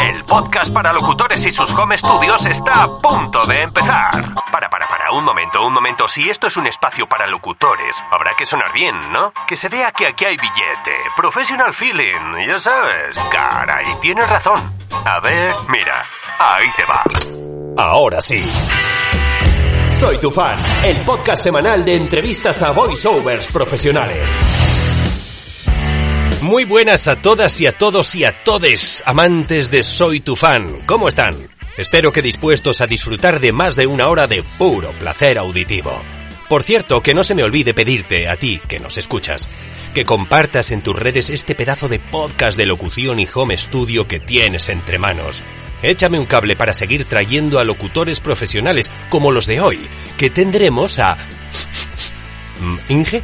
El podcast para locutores y sus home studios está a punto de empezar. Para, para, para, un momento, un momento. Si esto es un espacio para locutores, habrá que sonar bien, ¿no? Que se vea que aquí hay billete. Professional feeling, ya sabes. Caray, tienes razón. A ver, mira, ahí te va. Ahora sí. Soy tu fan, el podcast semanal de entrevistas a voiceovers profesionales. Muy buenas a todas y a todos y a todes, amantes de Soy tu fan. ¿Cómo están? Espero que dispuestos a disfrutar de más de una hora de puro placer auditivo. Por cierto, que no se me olvide pedirte a ti que nos escuchas, que compartas en tus redes este pedazo de podcast de locución y home studio que tienes entre manos. Échame un cable para seguir trayendo a locutores profesionales como los de hoy, que tendremos a... Mm, ¿Inge?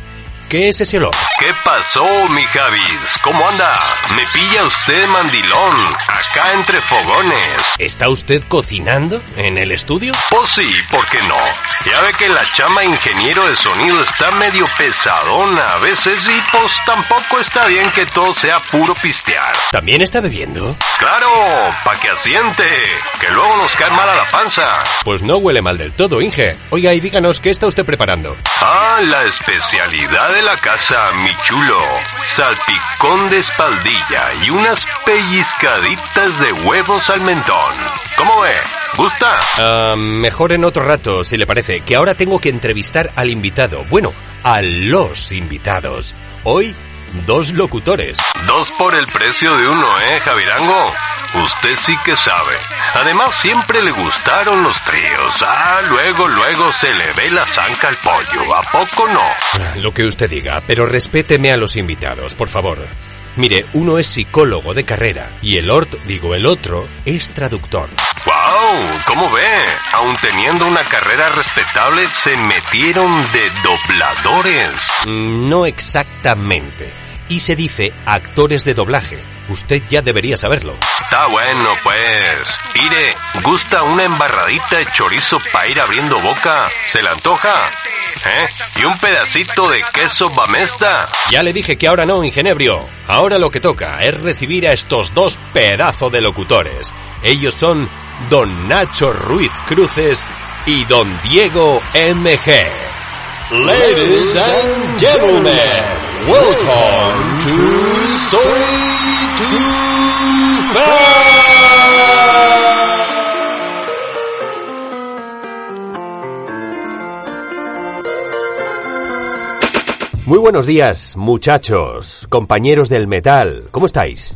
¿Qué es ese olor? ¿Qué pasó, mi Javis? ¿Cómo anda? Me pilla usted mandilón, acá entre fogones. ¿Está usted cocinando en el estudio? Pues sí, ¿por qué no? Ya ve que la chama ingeniero de sonido está medio pesadona a veces y pues tampoco está bien que todo sea puro pistear. ¿También está bebiendo? Claro, pa' que asiente, que luego nos cae mal a la panza. Pues no huele mal del todo, Inge. Oiga, y díganos, ¿qué está usted preparando? Ah, la especialidad de la casa, mi chulo. Salpicón de espaldilla y unas pellizcaditas de huevos al mentón. ¿Cómo ve? ¿Gusta? Ah, mejor en otro rato, si le parece, que ahora tengo que entrevistar al invitado. Bueno, a los invitados. Hoy, dos locutores. Dos por el precio de uno, ¿eh, Javirango? Usted sí que sabe. Además, siempre le gustaron los tríos. Ah, luego, luego se le ve la zanca al pollo. ¿A poco no? Ah, Lo que usted diga, pero respéteme a los invitados, por favor. Mire, uno es psicólogo de carrera y el otro, digo, el otro es traductor. ¡Wow! ¿Cómo ve? Aun teniendo una carrera respetable, se metieron de dobladores. Mm, No exactamente. Y se dice actores de doblaje. Usted ya debería saberlo. Está bueno, pues. Mire, ¿gusta una embarradita de chorizo para ir abriendo boca? ¿Se le antoja? ¿Eh? ¿Y un pedacito de queso bamesta? Ya le dije que ahora no, ingenebrio. Ahora lo que toca es recibir a estos dos pedazos de locutores. Ellos son Don Nacho Ruiz Cruces y Don Diego MG. Ladies and gentlemen, welcome to Soy Tu Muy buenos días, muchachos, compañeros del metal. ¿Cómo estáis?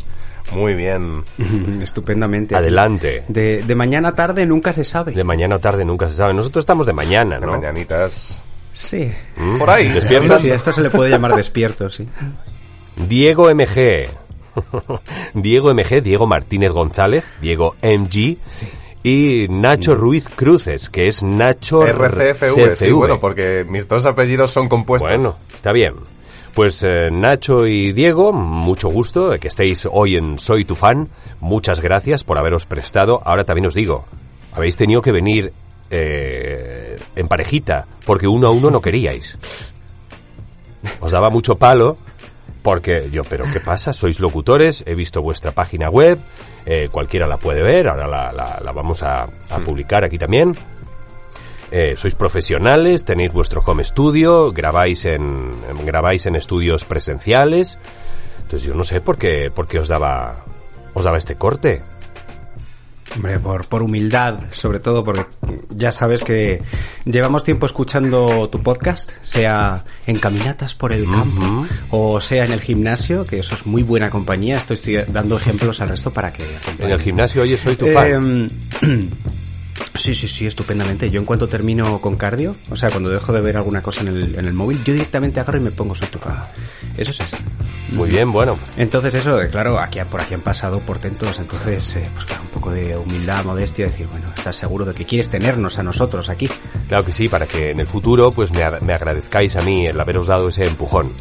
Muy bien. Estupendamente. Adelante. De, de mañana a tarde nunca se sabe. De mañana tarde nunca se sabe. Nosotros estamos de mañana, De ¿no? mañanitas. Sí. Por ahí. ¿Despiertas? Sí, esto se le puede llamar despierto, sí. Diego MG. Diego MG, Diego Martínez González, Diego MG. Y Nacho Ruiz Cruces, que es Nacho RCFV, sí, bueno, porque mis dos apellidos son compuestos. Bueno, está bien. Pues eh, Nacho y Diego, mucho gusto de que estéis hoy en Soy tu fan. Muchas gracias por haberos prestado. Ahora también os digo, habéis tenido que venir eh, en parejita, porque uno a uno no queríais. Os daba mucho palo, porque yo, pero ¿qué pasa? Sois locutores, he visto vuestra página web, eh, cualquiera la puede ver, ahora la, la- la vamos a, a publicar aquí también. Eh, sois profesionales, tenéis vuestro home studio, grabáis en, en- grabáis en estudios presenciales. Entonces yo no sé por qué, por qué os daba, os daba este corte. Hombre, por, por humildad, sobre todo, porque ya sabes que llevamos tiempo escuchando tu podcast, sea en caminatas por el campo o sea en el gimnasio, que eso es muy buena compañía. Estoy estoy dando ejemplos al resto para que... En el gimnasio, oye, soy tu fan. Eh, Sí, sí, sí, estupendamente. Yo en cuanto termino con cardio, o sea, cuando dejo de ver alguna cosa en el, en el móvil, yo directamente agarro y me pongo fan. Eso es así. Muy bien, bueno. Entonces eso, eh, claro, aquí por aquí han pasado portentos, entonces, eh, pues claro, un poco de humildad, modestia, decir, bueno, estás seguro de que quieres tenernos a nosotros aquí. Claro que sí, para que en el futuro pues me, me agradezcáis a mí el haberos dado ese empujón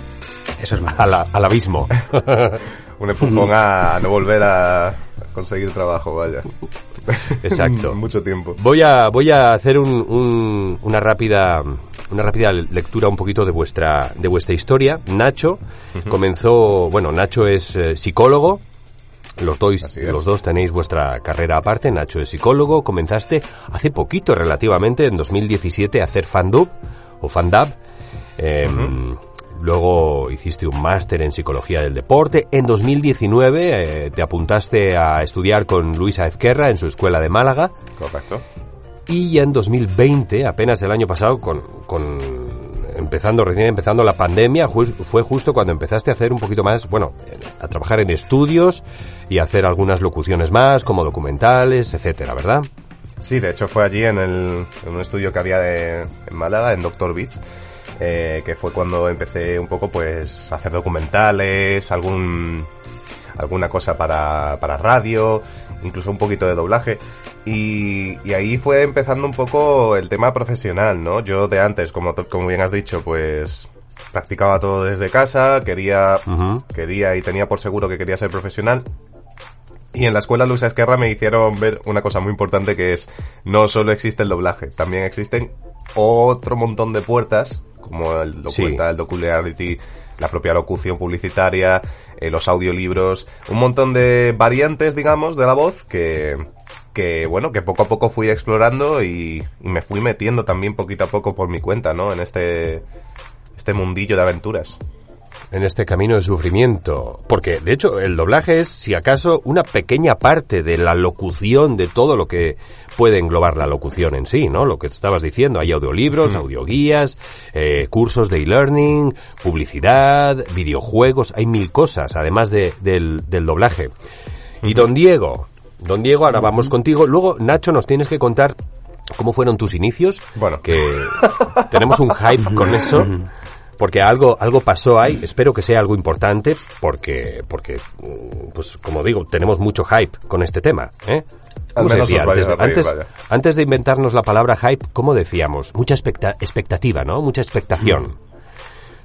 Eso es malo. a la- al abismo. Un empujón a no volver a conseguir trabajo, vaya. Exacto. Mucho tiempo. Voy a, voy a hacer un- un- una rápida una rápida lectura un poquito de vuestra de vuestra historia. Nacho comenzó, bueno, Nacho es eh, psicólogo, Los dos, los dos tenéis vuestra carrera aparte. Nacho es psicólogo. Comenzaste hace poquito, relativamente, en 2017, a hacer Fandub o Fandab. Eh, Luego hiciste un máster en psicología del deporte. En 2019 eh, te apuntaste a estudiar con Luisa Ezquerra en su escuela de Málaga. Correcto. Y ya en 2020, apenas el año pasado, con, con empezando recién empezando la pandemia, ju- fue justo cuando empezaste a hacer un poquito más, bueno, a trabajar en estudios y a hacer algunas locuciones más, como documentales, etcétera, ¿verdad? Sí, de hecho fue allí en, el, en un estudio que había de- en Málaga, en Doctor Beats, eh, que fue cuando empecé un poco pues a hacer documentales, algún alguna cosa para, para radio, incluso un poquito de doblaje. Y, y ahí fue empezando un poco el tema profesional, ¿no? Yo de antes, como, como bien has dicho, pues practicaba todo desde casa, quería, quería y tenía por seguro que quería ser profesional. Y en la escuela Luisa Esquerra me hicieron ver una cosa muy importante que es no solo existe el doblaje, también existen otro montón de puertas, como el documental, el docularity, la propia locución publicitaria, eh, los audiolibros, un montón de variantes, digamos, de la voz que, que bueno, que poco a poco fui explorando y, y me fui metiendo también poquito a poco por mi cuenta, ¿no? En este, este mundillo de aventuras. En este camino de sufrimiento. Porque, de hecho, el doblaje es, si acaso, una pequeña parte de la locución de todo lo que puede englobar la locución en sí, ¿no? Lo que estabas diciendo, hay audiolibros, audioguías, eh, cursos de e-learning, publicidad, videojuegos, hay mil cosas, además de, del, del doblaje. Y don Diego, don Diego, ahora vamos contigo. Luego, Nacho, nos tienes que contar cómo fueron tus inicios. Bueno. Que tenemos un hype con eso. Porque algo, algo pasó ahí, espero que sea algo importante, porque, porque, mm, pues como digo, tenemos mucho hype con este tema, ¿eh? ¿Cómo Al se menos decía antes, reír, antes, antes de inventarnos la palabra hype, ¿cómo decíamos? Mucha expecta- expectativa, ¿no? Mucha expectación.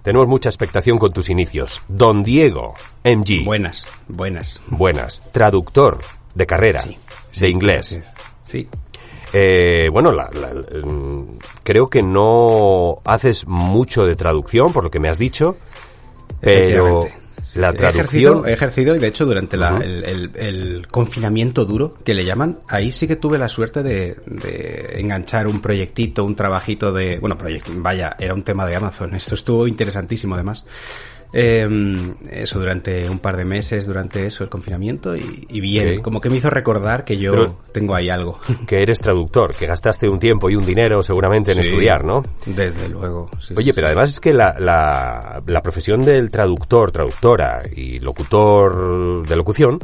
Tenemos mucha expectación con tus inicios. Don Diego, MG. Buenas, buenas. Buenas. Traductor de carrera. Sí. De inglés. Sí. Eh, bueno, la- la- mm, creo que no haces mucho de traducción, por lo que me has dicho, pero la He traducción... ejercido, he ejercido y de hecho durante la- Ujú. el, el- el confinamiento duro que le llaman, ahí sí que tuve la suerte de, de enganchar un proyectito, un trabajito de... Bueno, proyecto, vaya, era un tema de Amazon. Esto estuvo interesantísimo además. Eh, eso durante un par de meses, durante eso, el confinamiento y, y bien, Ok. como que me hizo recordar que yo Pero- tengo ahí algo. que eres traductor, que gastaste un tiempo y un dinero seguramente en Sí. estudiar, ¿no? Desde luego. sí, Oye, sí, pero además es que la, la, la profesión del traductor, traductora y locutor de locución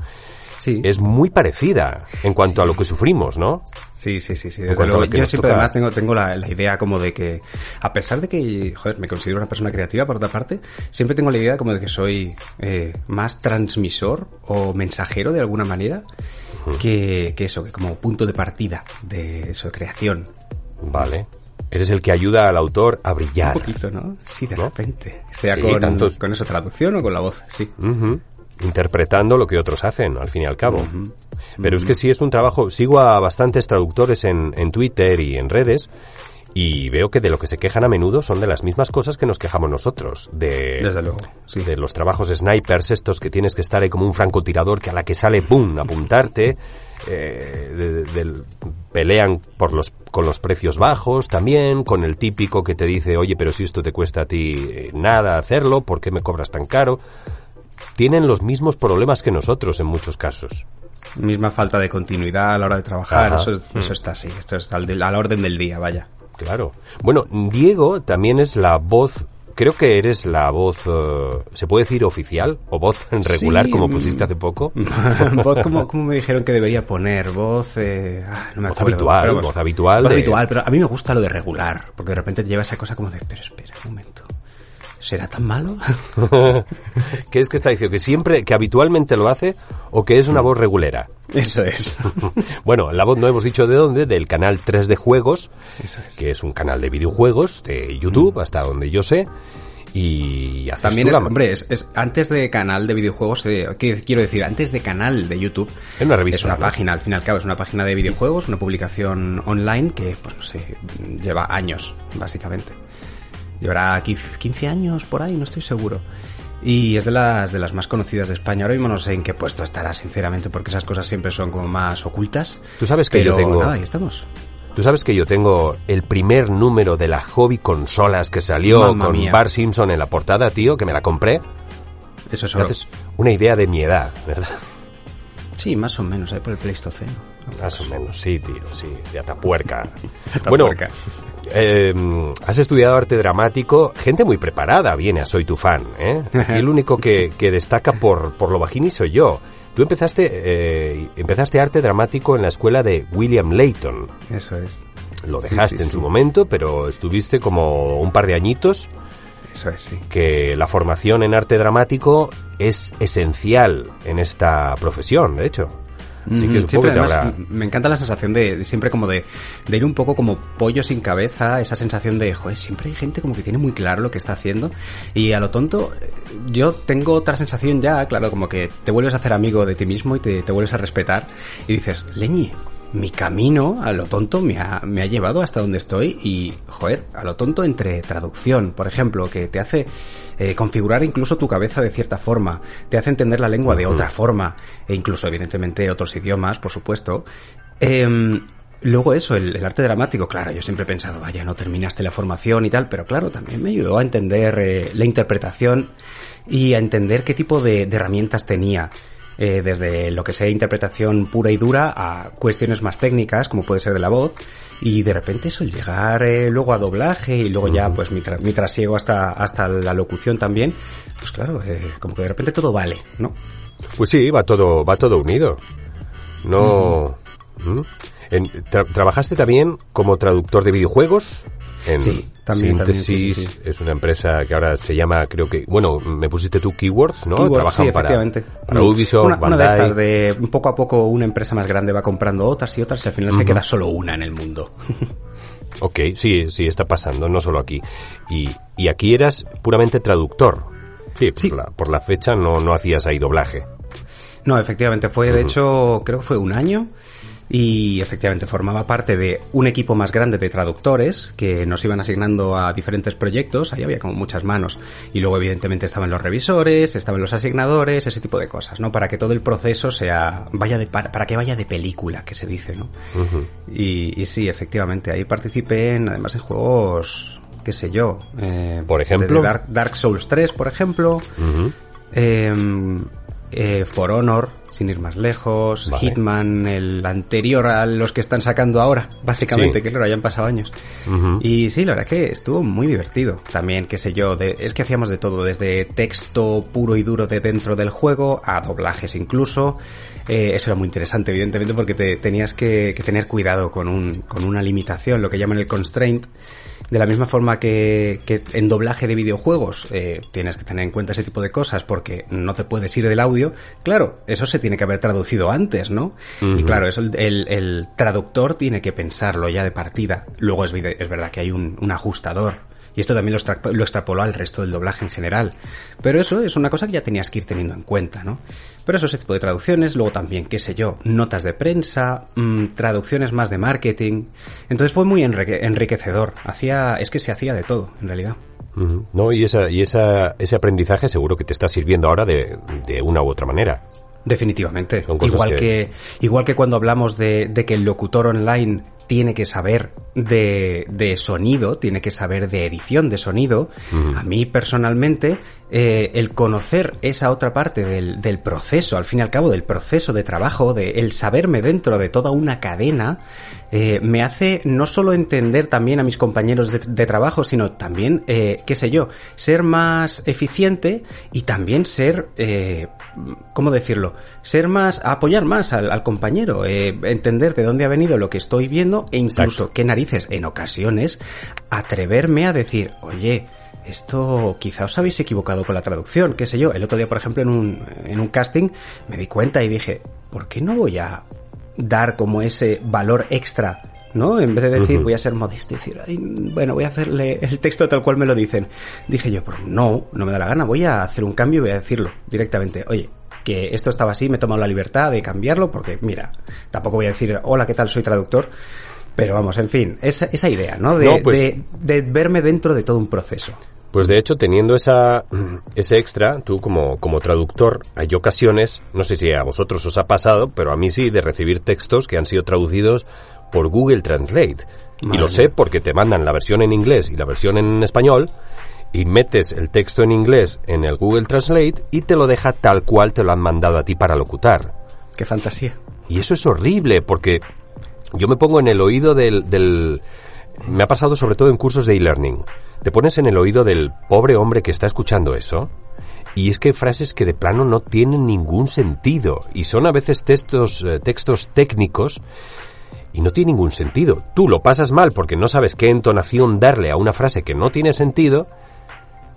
Sí. es muy parecida en cuanto a lo que sufrimos, ¿no? Sí, sí, sí, sí. Desde luego. Yo siempre toca- además tengo, tengo la, la idea como de que, a pesar de que, joder, me considero una persona creativa por otra parte, siempre tengo la idea como de que soy eh, más transmisor o mensajero de alguna manera que, que eso, que como punto de partida de eso, de creación. Vale. Eres el que ayuda al autor a Un brillar. poquito, ¿no? Sí, de ¿No? repente. Sea Sí, con, tantos- con eso, traducción o con la voz, sí. Interpretando lo que otros hacen, al fin y al cabo. Pero es que sí es un trabajo. Sigo a bastantes traductores en, en Twitter y en redes. Y veo que de lo que se quejan a menudo son de las mismas cosas que nos quejamos nosotros. De, Desde luego, sí. de los trabajos snipers estos que tienes que estar ahí como un francotirador que a la que sale, ¡pum!, apuntarte. Eh, de- pelean por los, con los precios bajos también, con el típico que te dice, oye, pero si esto te cuesta a ti eh, nada hacerlo, ¿por qué me cobras tan caro? Tienen los mismos problemas que nosotros en muchos casos. Misma falta de continuidad a la hora de trabajar, eso, es- eso está así, esto está al de- a la orden del día, vaya. Claro. Bueno, Diego también es la voz, creo que eres la voz, eh, ¿se puede decir oficial? ¿O voz regular, Sí, como mm. pusiste hace poco? voz como, como me dijeron que debería poner voz eh, ah, no me Voz acuerdo, habitual, pero bueno, voz habitual voz de- habitual pero a mí me gusta lo de regular porque de repente te lleva esa cosa como de pero espera un momento será tan malo ¿Qué es que está diciendo? ¿Que siempre, que habitualmente lo hace o que es una voz regulera? eso es Bueno, la voz no hemos dicho de dónde, del canal 3 de Juegos, eso es que es un canal de videojuegos de YouTube, hasta donde yo sé. Y haces también es la- hombre es, es antes de canal de videojuegos eh, ¿qué quiero decir antes de canal de YouTube Es una revista, es una ¿no? página al fin y al cabo es una página de videojuegos una publicación online que pues no sé lleva años básicamente llevará 15 15 años por ahí no estoy seguro Y es de las, de las más conocidas de España. Ahora mismo no sé en qué puesto estará, sinceramente, porque esas cosas siempre son como más ocultas. Tú sabes que Pero yo tengo... nada, ahí estamos. Tú sabes que yo tengo el primer número de la Hobby Consolas que salió Mamma con mía. Bart Simpson en la portada, tío, que me la compré. Eso es oro. haces una idea de mi edad, ¿verdad? Sí, más o menos, ahí por el Pleistoceno. Más o menos, sí, tío, sí, de Atapuerca. Atapuerca. Bueno, eh, has estudiado arte dramático, gente muy preparada viene a Soy tu fan, ¿eh? Aquí el único que, que destaca por, por lo bajini soy yo. Tú empezaste, eh, empezaste arte dramático en la escuela de William Layton. Eso es. Lo Sí, dejaste sí, en sí. su momento, pero estuviste como un par de añitos Eso es, sí. que la formación en arte dramático es esencial en esta profesión, de hecho. Así que supongo siempre, que además, habrá... me encanta la sensación de, de siempre como de, de ir un poco como pollo sin cabeza, esa sensación de, joder, siempre hay gente como que tiene muy claro lo que está haciendo y a lo tonto eh, yo tengo otra sensación ya, claro, como que te vuelves a hacer amigo de ti mismo y te, te vuelves a respetar y dices, leñi, mi camino a lo tonto me ha, me ha llevado hasta donde estoy y, joder, a lo tonto entre traducción, por ejemplo, que te hace eh, configurar incluso tu cabeza de cierta forma, te hace entender la lengua de otra forma, e incluso evidentemente otros idiomas, por supuesto. Em, Luego eso, el, el arte dramático, claro, yo siempre he pensado, vaya, no terminaste la formación y tal, pero claro, también me ayudó a entender eh, la interpretación y a entender qué tipo de, de herramientas tenía. Eh, desde lo que sea interpretación pura y dura a cuestiones más técnicas, como puede ser de la voz, y de repente eso, llegar eh, luego a doblaje y luego ya pues mi, mi trasiego hasta, hasta la locución también, pues claro, eh, como que de repente todo vale, ¿no? Pues sí, va todo, va todo unido. No. ¿Mm? En- tra- ¿Trabajaste también como traductor de videojuegos? En Sí, también, también, Síntesis sí, sí, sí. es una empresa que ahora se llama, creo que, bueno, me pusiste tú keywords, ¿no? Keywords, Trabajan sí, para, efectivamente. para. Ubisoft, una, una de Bandai. estas de poco a poco una empresa más grande va comprando otras y otras y al final se queda solo una en el mundo. Ok, sí, sí, está pasando, no solo aquí. Y, y aquí eras puramente traductor. Sí, por, Sí. La, por la fecha no, no hacías ahí doblaje. No, efectivamente, fue de hecho, creo que fue un año y efectivamente formaba parte de un equipo más grande de traductores que nos iban asignando a diferentes proyectos, ahí había como muchas manos y luego evidentemente estaban los revisores, estaban los asignadores, ese tipo de cosas, ¿no? Para que todo el proceso sea vaya de para, para que vaya de película, que se dice, ¿no? y, y sí, efectivamente, ahí participé en, además en juegos qué sé yo, eh, Por ejemplo. Dark, Dark Souls 3, por ejemplo, eh, eh, For Honor, sin ir más lejos, Vale. Hitman, el anterior a los que están sacando ahora, básicamente, Sí. que claro, ya han pasado años. Y sí, la verdad que estuvo muy divertido. También, qué sé yo, de- es que hacíamos de todo, desde texto puro y duro de dentro del juego, a doblajes incluso. Eh, eso era muy interesante, evidentemente, porque te tenías que, que tener cuidado con, un, con una limitación, lo que llaman el constraint. De la misma forma que, que en doblaje de videojuegos eh, tienes que tener en cuenta ese tipo de cosas porque no te puedes ir del audio. Claro, eso se tiene que haber traducido antes, ¿no? Y claro, eso el, el- el traductor tiene que pensarlo ya de partida. Luego es, es verdad que hay un, un ajustador. Y esto también lo, extra- lo extrapoló al resto del doblaje en general. Pero eso es una cosa que ya tenías que ir teniendo en cuenta, ¿no? Pero eso, ese tipo de traducciones, luego también, qué sé yo, notas de prensa, mm, traducciones más de marketing. Entonces fue muy enrique- enriquecedor. Hacía, es que se hacía de todo, en realidad. No, y, esa, y esa, ese aprendizaje seguro que te está sirviendo ahora de, de una u otra manera. Definitivamente. Igual que- que... igual que cuando hablamos de, de que el locutor online tiene que saber de, de sonido, tiene que saber de edición de sonido, a mí personalmente, eh, el conocer esa otra parte del, del proceso, al fin y al cabo, del proceso de trabajo, de el saberme dentro de toda una cadena, eh, me hace no solo entender también a mis compañeros de, de trabajo, sino también, eh, qué sé yo, ser más eficiente y también ser, ¿cómo decirlo? Ser más, apoyar más al, al compañero, entender de dónde ha venido lo que estoy viendo e incluso, Exacto. qué narices, en ocasiones, atreverme a decir, oye, esto quizá os habéis equivocado con la traducción, qué sé yo. El otro día, por ejemplo, en un, en un casting me di cuenta y dije, ¿por qué no voy a dar como ese valor extra? ¿No? En vez de decir, voy a ser modesto y decir, "Ay, bueno, voy a hacerle el texto tal cual me lo dicen. Dije yo, pues no, no me da la gana, voy a hacer un cambio y voy a decirlo directamente. Oye, que esto estaba así, me he tomado la libertad de cambiarlo porque, mira, tampoco voy a decir, hola, ¿qué tal? Soy traductor. Pero vamos, en fin, esa, esa idea, ¿no? De, No, pues- de, de verme dentro de todo un proceso. Pues de hecho, teniendo esa, ese extra, tú como, como traductor, hay ocasiones, no sé si a vosotros os ha pasado, pero a mí sí, de recibir textos que han sido traducidos por Google Translate. Y lo sé porque te mandan la versión en inglés y la versión en español, y metes el texto en inglés en el Google Translate y te lo deja tal cual te lo han mandado a ti para locutar. Qué fantasía. Y eso es horrible porque yo me pongo en el oído del. Me ha pasado sobre todo en cursos de e-learning. Te pones en el oído del pobre hombre que está escuchando eso y es que frases que de plano no tienen ningún sentido y son a veces textos, eh, textos técnicos y no tiene ningún sentido. Tú lo pasas mal porque no sabes qué entonación darle a una frase que no tiene sentido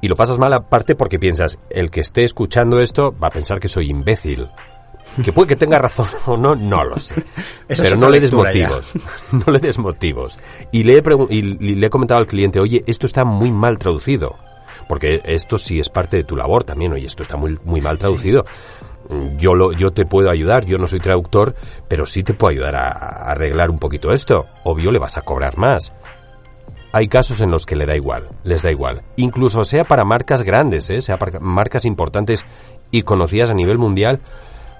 y lo pasas mal aparte porque piensas, el que esté escuchando esto va a pensar que soy imbécil. Que puede que tenga razón o no, no lo sé. Pero no le des ya. motivos. No le des motivos. Y le, he y le he comentado al cliente, oye, esto está muy mal traducido. Porque esto sí es parte de tu labor también, oye, esto está muy, muy mal traducido. Yo, lo, yo te puedo ayudar, yo no soy traductor, pero sí te puedo ayudar a, a arreglar un poquito esto. Obvio le vas a cobrar más. Hay casos en los que le da igual, les da igual. Incluso sea para marcas grandes, ¿eh? sea para marcas importantes y conocidas a nivel mundial,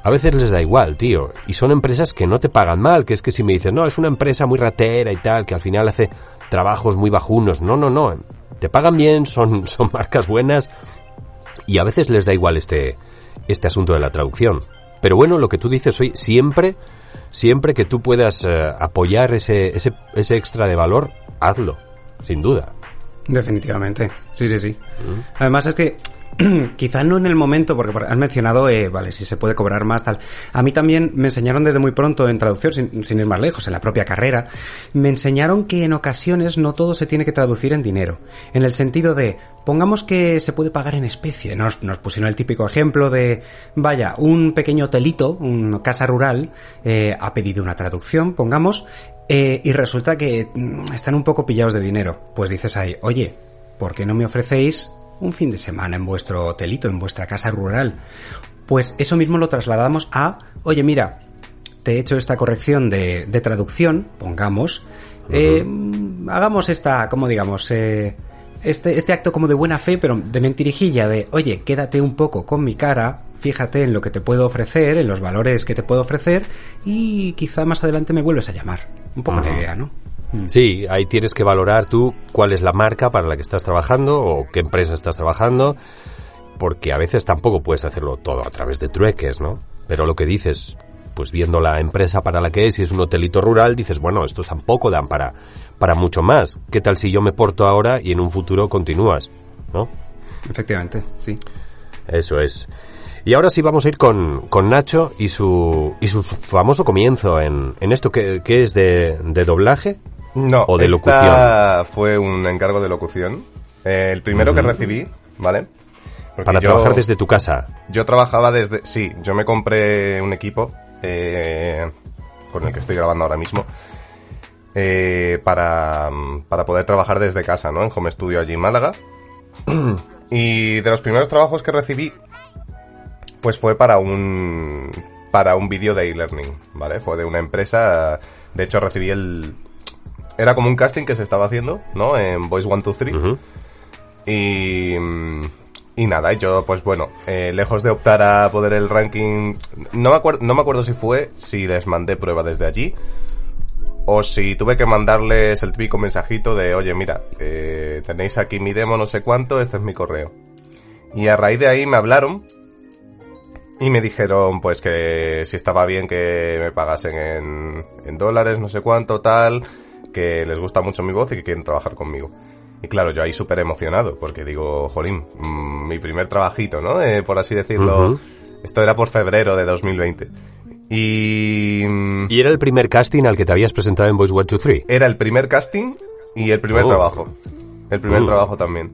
a veces les da igual, tío. Y son empresas que no te pagan mal, que es que si me dices, no, es una empresa muy ratera y tal, que al final hace trabajos muy bajunos. No, no, no. Te pagan bien, son, son marcas buenas y a veces les da igual este, este asunto de la traducción. Pero bueno, lo que tú dices hoy, siempre, siempre que tú puedas eh, apoyar ese, ese, ese extra de valor, hazlo, sin duda. Definitivamente, sí, sí, sí. Además es que quizá no en el momento, porque por- has mencionado, eh, vale, si se puede cobrar más, tal. A mí también me enseñaron desde muy pronto en traducción, sin, ir más lejos, en la propia carrera, me enseñaron que en ocasiones no todo se tiene que traducir en dinero. En el sentido de, pongamos que se puede pagar en especie. Nos, nos pusieron el típico ejemplo de, vaya, un pequeño hotelito, una casa rural, eh, ha pedido una traducción, pongamos, eh, y resulta que mm, están un poco pillados de dinero. Pues dices ahí, oye, ¿por qué no me ofrecéis un fin de semana en vuestro hotelito, en vuestra casa rural? Pues eso mismo lo trasladamos a, oye, mira, te he hecho esta corrección de, de traducción, pongamos, eh, hagamos esta, como digamos, eh, este, este acto como de buena fe, pero de mentirijilla, de, oye, quédate un poco con mi cara, fíjate en lo que te puedo ofrecer, en los valores que te puedo ofrecer, y quizá más adelante me vuelves a llamar. Un poco la idea, ¿no? Sí, ahí tienes que valorar tú cuál es la marca para la que estás trabajando o qué empresa estás trabajando, porque a veces tampoco puedes hacerlo todo a través de trueques, ¿no? Pero lo que dices, pues viendo la empresa para la que es, si es un hotelito rural, dices, bueno, estos tampoco dan para, para mucho más. ¿Qué tal si yo me porto ahora y en un futuro continúas? ¿No? Efectivamente, sí. Eso es. Y ahora sí vamos a ir con, con Nacho y su, y su famoso comienzo en, en esto que, que es de, de doblaje. No, O de esta fue un encargo de locución. Eh, el primero que recibí, ¿vale? Porque Para yo- trabajar desde tu casa. Yo trabajaba desde... Sí, yo me compré un equipo eh, con el que estoy grabando ahora mismo eh, para, para poder trabajar desde casa, ¿no? En Home Studio allí en Málaga. y de los primeros trabajos que recibí, pues fue para un para un vídeo de e-learning, ¿vale? Fue de una empresa, de hecho recibí el... Era como un casting que se estaba haciendo, ¿no? En Voice 123. Ujú. Y, y nada, y yo, pues bueno, eh, lejos de optar a poder el ranking, no me, acuerdo, no me acuerdo si fue, si les mandé prueba desde allí, o si tuve que mandarles el típico mensajito de, oye, mira, eh, tenéis aquí mi demo, no sé cuánto, este es mi correo. Y a raíz de ahí me hablaron y me dijeron, pues que si estaba bien que me pagasen en, en dólares, no sé cuánto, tal, que les gusta mucho mi voz y que quieren trabajar conmigo. Y claro, yo ahí súper emocionado, porque digo, jolín, mm, mi primer trabajito, ¿no? Eh, por así decirlo. Esto era por febrero de 2020. Y... mm, Y era el primer casting al que te habías presentado en Voice 1, 2, 3. era el primer casting y el primer Oh. trabajo. El primer Mm. trabajo también.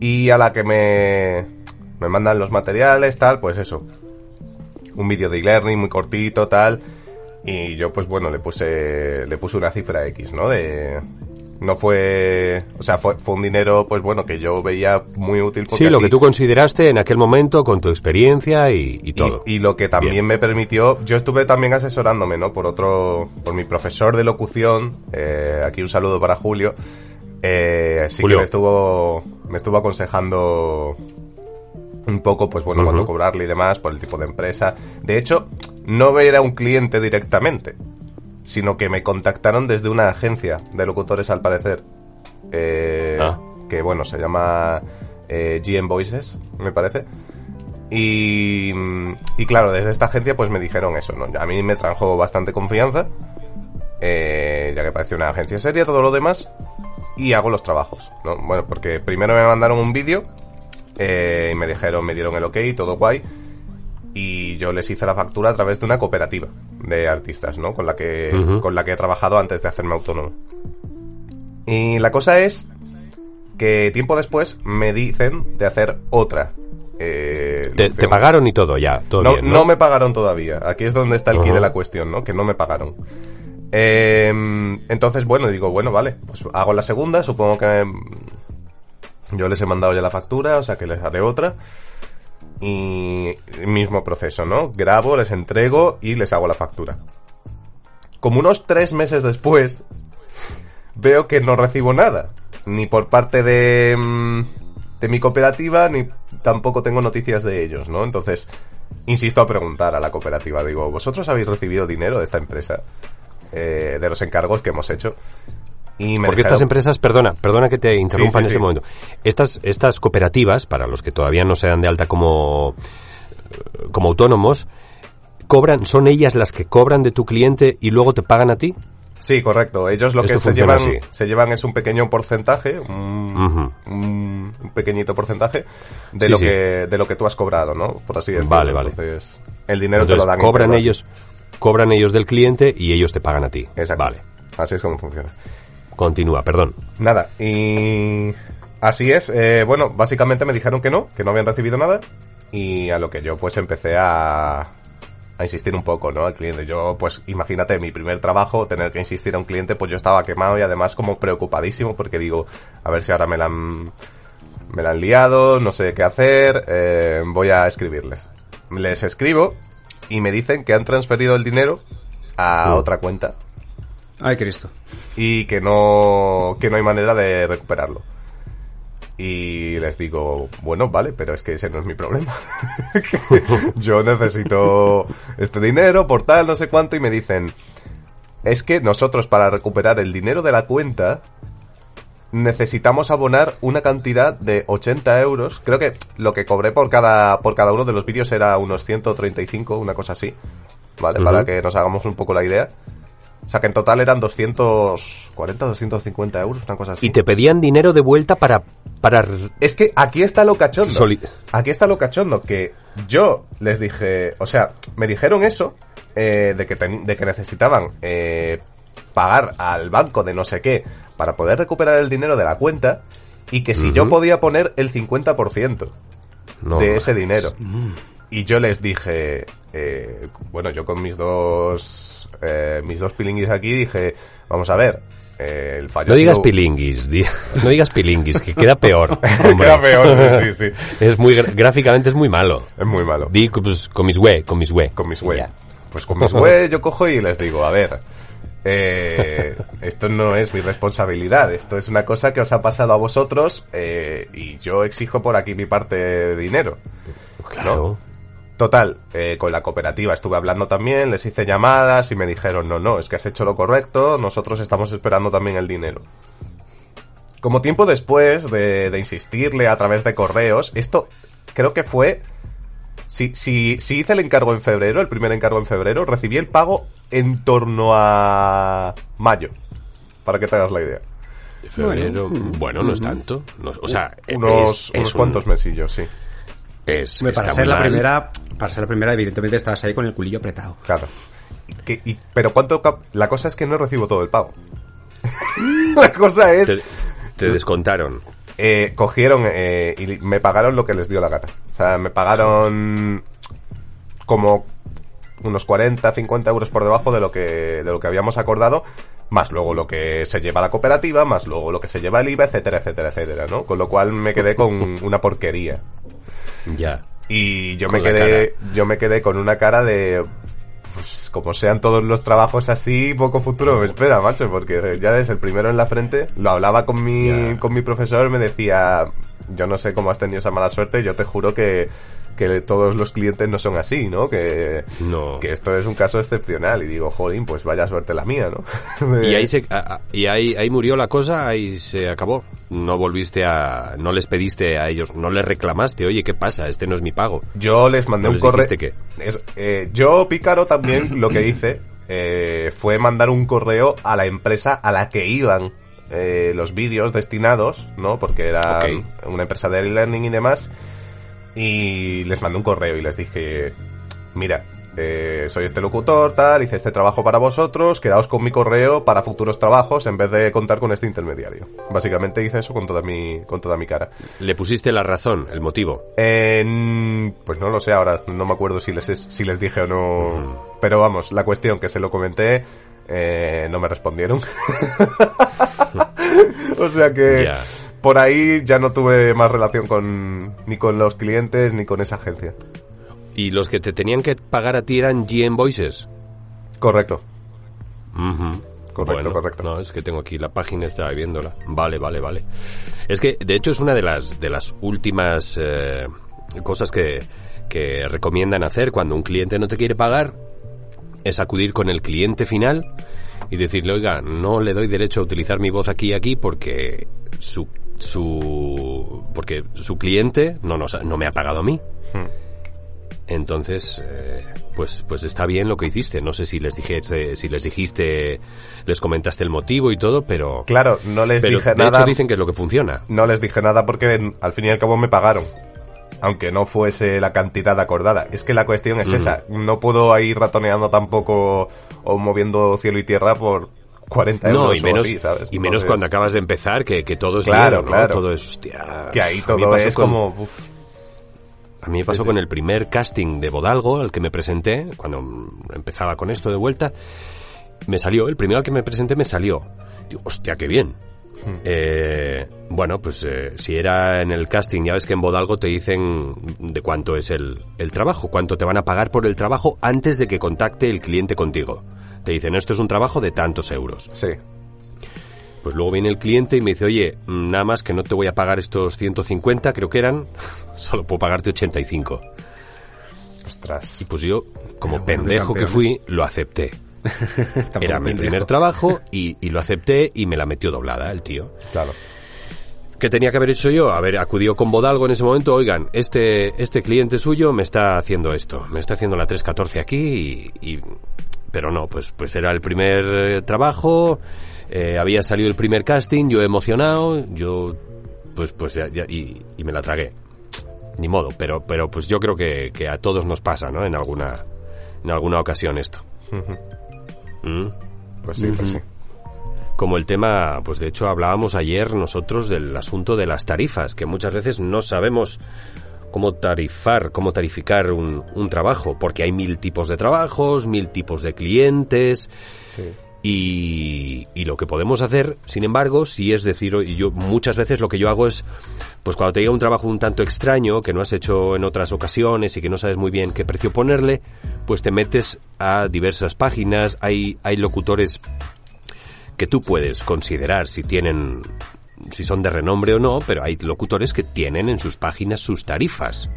Y a la que me, me mandan los materiales, tal, pues eso. Un vídeo de e-learning muy cortito, tal. Y yo, pues bueno, le puse, le puse una cifra X, ¿no? De, no fue, o sea, fue, fue un dinero, pues bueno, que yo veía muy útil. Sí, lo así- que tú consideraste en aquel momento con tu experiencia y, y todo. y, y lo que también Bien. me permitió, yo estuve también asesorándome, ¿no? Por otro, por mi profesor de locución, eh, aquí un saludo para Julio, Eh, sí Julio. que me estuvo, me estuvo aconsejando un poco, pues bueno, cuánto Ujú. cobrarle y demás por el tipo de empresa. De hecho, no era un cliente directamente, sino que me contactaron desde una agencia de locutores al parecer. Eh, Ah. Que bueno, se llama eh, GM Voices, me parece. Y, y claro, desde esta agencia pues me dijeron eso, ¿no? A mí me trajo bastante confianza, eh, ya que parece una agencia seria, todo lo demás, y hago los trabajos, ¿no? Bueno, porque primero me mandaron un vídeo eh, y me dijeron, me dieron el ok, todo guay, y yo les hice la factura a través de una cooperativa de artistas, ¿no? Con la que, con la que he trabajado antes de hacerme autónomo. Y la cosa es que tiempo después me dicen de hacer otra. eh, Te, te pagaron y todo, ya, todo no, bien, no me pagaron todavía. Aquí es donde está el key Ajá. de la cuestión, ¿no? Que no me pagaron. Eh, entonces, bueno, digo, bueno, vale, pues hago la segunda, supongo que yo les he mandado ya la factura, o sea que les haré otra. Y mismo proceso, ¿no? Grabo, les entrego y les hago la factura. Como unos tres meses después, veo que no recibo nada. Ni por parte de, mm, de mi cooperativa, ni tampoco tengo noticias de ellos, ¿no? Entonces, insisto a preguntar a la cooperativa. Digo, ¿vosotros habéis recibido dinero de esta empresa? Eh, de los encargos que hemos hecho. Y Porque estas empresas, perdona, perdona que te interrumpa Sí, sí, en este sí. momento. Estas, estas cooperativas, para los que todavía no se dan de alta como, como autónomos, cobran, son ellas las que cobran de tu cliente y luego te pagan a ti. Sí, correcto. Ellos lo Esto que se llevan, así. se llevan es un pequeño porcentaje, un, Ujú. un- un pequeñito porcentaje de Sí, lo sí. que de lo que tú has cobrado, ¿no? Por así decirlo. Vale, vale. Entonces, el dinero te lo dan cobran ellos, cobran ellos del cliente y ellos te pagan a ti. Exacto. Vale, Así es como funciona. Continúa, perdón. Nada, y así es. eh, bueno, básicamente me dijeron que no, que no habían recibido nada. Y a lo que yo pues empecé a, a insistir un poco, ¿no? Al cliente. Yo, pues, imagínate, mi primer trabajo, tener que insistir a un cliente, pues yo estaba quemado y además como preocupadísimo porque digo, a ver si ahora me la han, me la han liado, no sé qué hacer, eh, voy a escribirles. Les escribo y me dicen que han transferido el dinero a Mm. otra cuenta Ay, Cristo. y que no, que no hay manera de recuperarlo. Y les digo, bueno, vale, pero es que ese no es mi problema. Yo necesito este dinero por tal, no sé cuánto, y me dicen, es que nosotros para recuperar el dinero de la cuenta necesitamos abonar una cantidad de 80 euros. Creo que lo que cobré por cada, por cada uno de los vídeos era unos 135, una cosa así. ¿Vale? Para que nos hagamos un poco la idea. O sea que en total eran 240, 250 euros, una cosa así. Y te pedían dinero de vuelta para... para Es que aquí está lo cachondo. Soli- Aquí está lo cachondo, que yo les dije, o sea, me dijeron eso, eh, de, que teni- de que necesitaban eh, pagar al banco de no sé qué para poder recuperar el dinero de la cuenta y que si yo podía poner el 50% no, de ese dinero. Y yo les dije, eh, bueno, yo con mis dos, eh, mis dos pilinguis aquí dije, vamos a ver, eh, el fallo No digas sido- pilinguis, di- no digas pilinguis, que queda peor. Queda peor, sí, sí. Es muy, gráficamente es muy malo. Es muy malo. Di pues, con mis güey, con mis güey. Con mis. Ya. Pues con mis yo cojo y les digo, a ver, eh, esto no es mi responsabilidad, esto es una cosa que os ha pasado a vosotros eh, y yo exijo por aquí mi parte de dinero. Claro. Total, eh, con la cooperativa estuve hablando también, les hice llamadas y me dijeron, no, no, es que has hecho lo correcto, nosotros estamos esperando también el dinero. Como tiempo después de, de insistirle a través de correos, esto creo que fue... Si, si, si hice el encargo en febrero, el primer encargo en febrero, recibí el pago en torno a mayo, para que te hagas la idea. Febrero, bueno, no es tanto. No- o sea, Unos, es, unos es un- cuantos mesillos, sí. Es- Hombre, para ser la mal. primera, para ser la primera, evidentemente estabas ahí con el culillo apretado. Claro. Que- y- pero cuánto cap- la cosa es que no recibo todo el pago. la cosa es Te, te descontaron. eh, cogieron eh, y me pagaron lo que les dio la gana. O sea, me pagaron como unos 40, 50 euros por debajo de lo que de lo que habíamos acordado, más luego lo que se lleva la cooperativa, más luego lo que se lleva el IVA, etcétera, etcétera, etcétera, ¿no? Con lo cual me quedé con una porquería. Ya. Y yo Con me quedé yo me quedé con una cara de pues como sean todos los trabajos así, poco futuro me espera, macho, porque ya es el primero en la frente. Lo hablaba con mi, Ya. con mi profesor, me decía, yo no sé cómo has tenido esa mala suerte, yo te juro que, que todos los clientes no son así, ¿no? Que, No. que esto es un caso excepcional. Y digo, jolín, pues vaya suerte la mía, ¿no? Y ahí se, a- y ahí, ahí murió la cosa, ahí se acabó. No volviste a, no les pediste a ellos, no les reclamaste, oye, ¿qué pasa? Este no es mi pago. Yo les mandé ¿No un correo. dijiste Es- eh, yo, Pícaro, también lo que hice eh, fue mandar un correo a la empresa a la que iban eh, los vídeos destinados, ¿no? Porque era una empresa de e-learning y demás. Y les mandé un correo y les dije, mira, eh, soy este locutor, tal, hice este trabajo para vosotros, quedaos con mi correo para futuros trabajos en vez de contar con este intermediario. Básicamente hice eso con toda mi, con toda mi cara. Le pusiste la razón, el motivo. En- pues no lo sé ahora, no me acuerdo si les, es- si les dije o no. Pero vamos, la cuestión que se lo comenté, eh, no me respondieron. o sea que. Por ahí ya no tuve más relación con ni con los clientes ni con esa agencia. Y los que te tenían que pagar a ti eran GM Voices. Correcto. Correcto, correcto. No, es que tengo aquí la página, estaba viéndola. Vale, vale, vale. Es que, de hecho, es una de las, de las últimas eh, cosas que, que recomiendan hacer cuando un cliente no te quiere pagar, es acudir con el cliente final y decirle, oiga, no le doy derecho a utilizar mi voz aquí y aquí porque su, su, porque su cliente no, nos no me ha pagado a mí. Hmm. Entonces, eh, pues, pues está bien lo que hiciste. No sé si les dijiste, si les dijiste, les comentaste el motivo y todo, pero, Claro, no les pero dije de nada. hecho dicen que es lo que funciona. No les dije nada porque al fin y al cabo me pagaron. Aunque no fuese la cantidad acordada. Es que la cuestión es esa. No puedo ir ratoneando tampoco o moviendo cielo y tierra por 40 euros No, y o menos, así, ¿sabes? y menos Entonces, cuando acabas de empezar, que, que todo es Claro, dinero, ¿no? claro. Todo es, hostia. Que ahí A mí me todo pasó es con- como... uf, A mí me pasó Sí, sí. con el primer casting de Bodalgo, al que me presenté, cuando empezaba con esto de vuelta, me salió, el primero al que me presenté me salió. Digo, hostia, qué bien. Hmm. Eh, bueno, pues eh, si era en el casting, ya ves que en Bodalgo te dicen de cuánto es el, el trabajo, cuánto te van a pagar por el trabajo antes de que contacte el cliente contigo. Te dicen, esto es un trabajo de tantos euros. Sí. Pues luego viene el cliente y me dice, oye, nada más que no te voy a pagar estos 150, creo que eran, solo puedo pagarte 85. Ostras. Y pues yo, como bueno, pendejo que fui, lo acepté. Era mi pendejo. primer trabajo y, y lo acepté y me la metió doblada el tío. Claro. ¿Qué tenía que haber hecho yo? Haber acudido con Bodalgo en ese momento, oigan, este, este cliente suyo me está haciendo esto, me está haciendo la 314 aquí y... y- pero no, pues, pues era el primer eh, trabajo, eh, había salido el primer casting, yo emocionado, yo pues pues ya- ya- y, y me la tragué. Ni modo, pero, pero pues yo creo que, que a todos nos pasa, ¿no? En alguna, en alguna ocasión esto. ¿Mm? Pues sí, pues sí. como el tema, pues de hecho hablábamos ayer nosotros del asunto de las tarifas, que muchas veces no sabemos cómo tarifar, cómo tarificar un, un trabajo, porque hay mil tipos de trabajos, mil tipos de clientes, Sí. y, y lo que podemos hacer, sin embargo, si es decir, y yo muchas veces lo que yo hago es, pues cuando te llega un trabajo un tanto extraño, que no has hecho en otras ocasiones y que no sabes muy bien qué precio ponerle, pues te metes a diversas páginas, hay, hay locutores que tú puedes considerar si tienen, si son de renombre o no, pero hay locutores que tienen en sus páginas sus tarifas.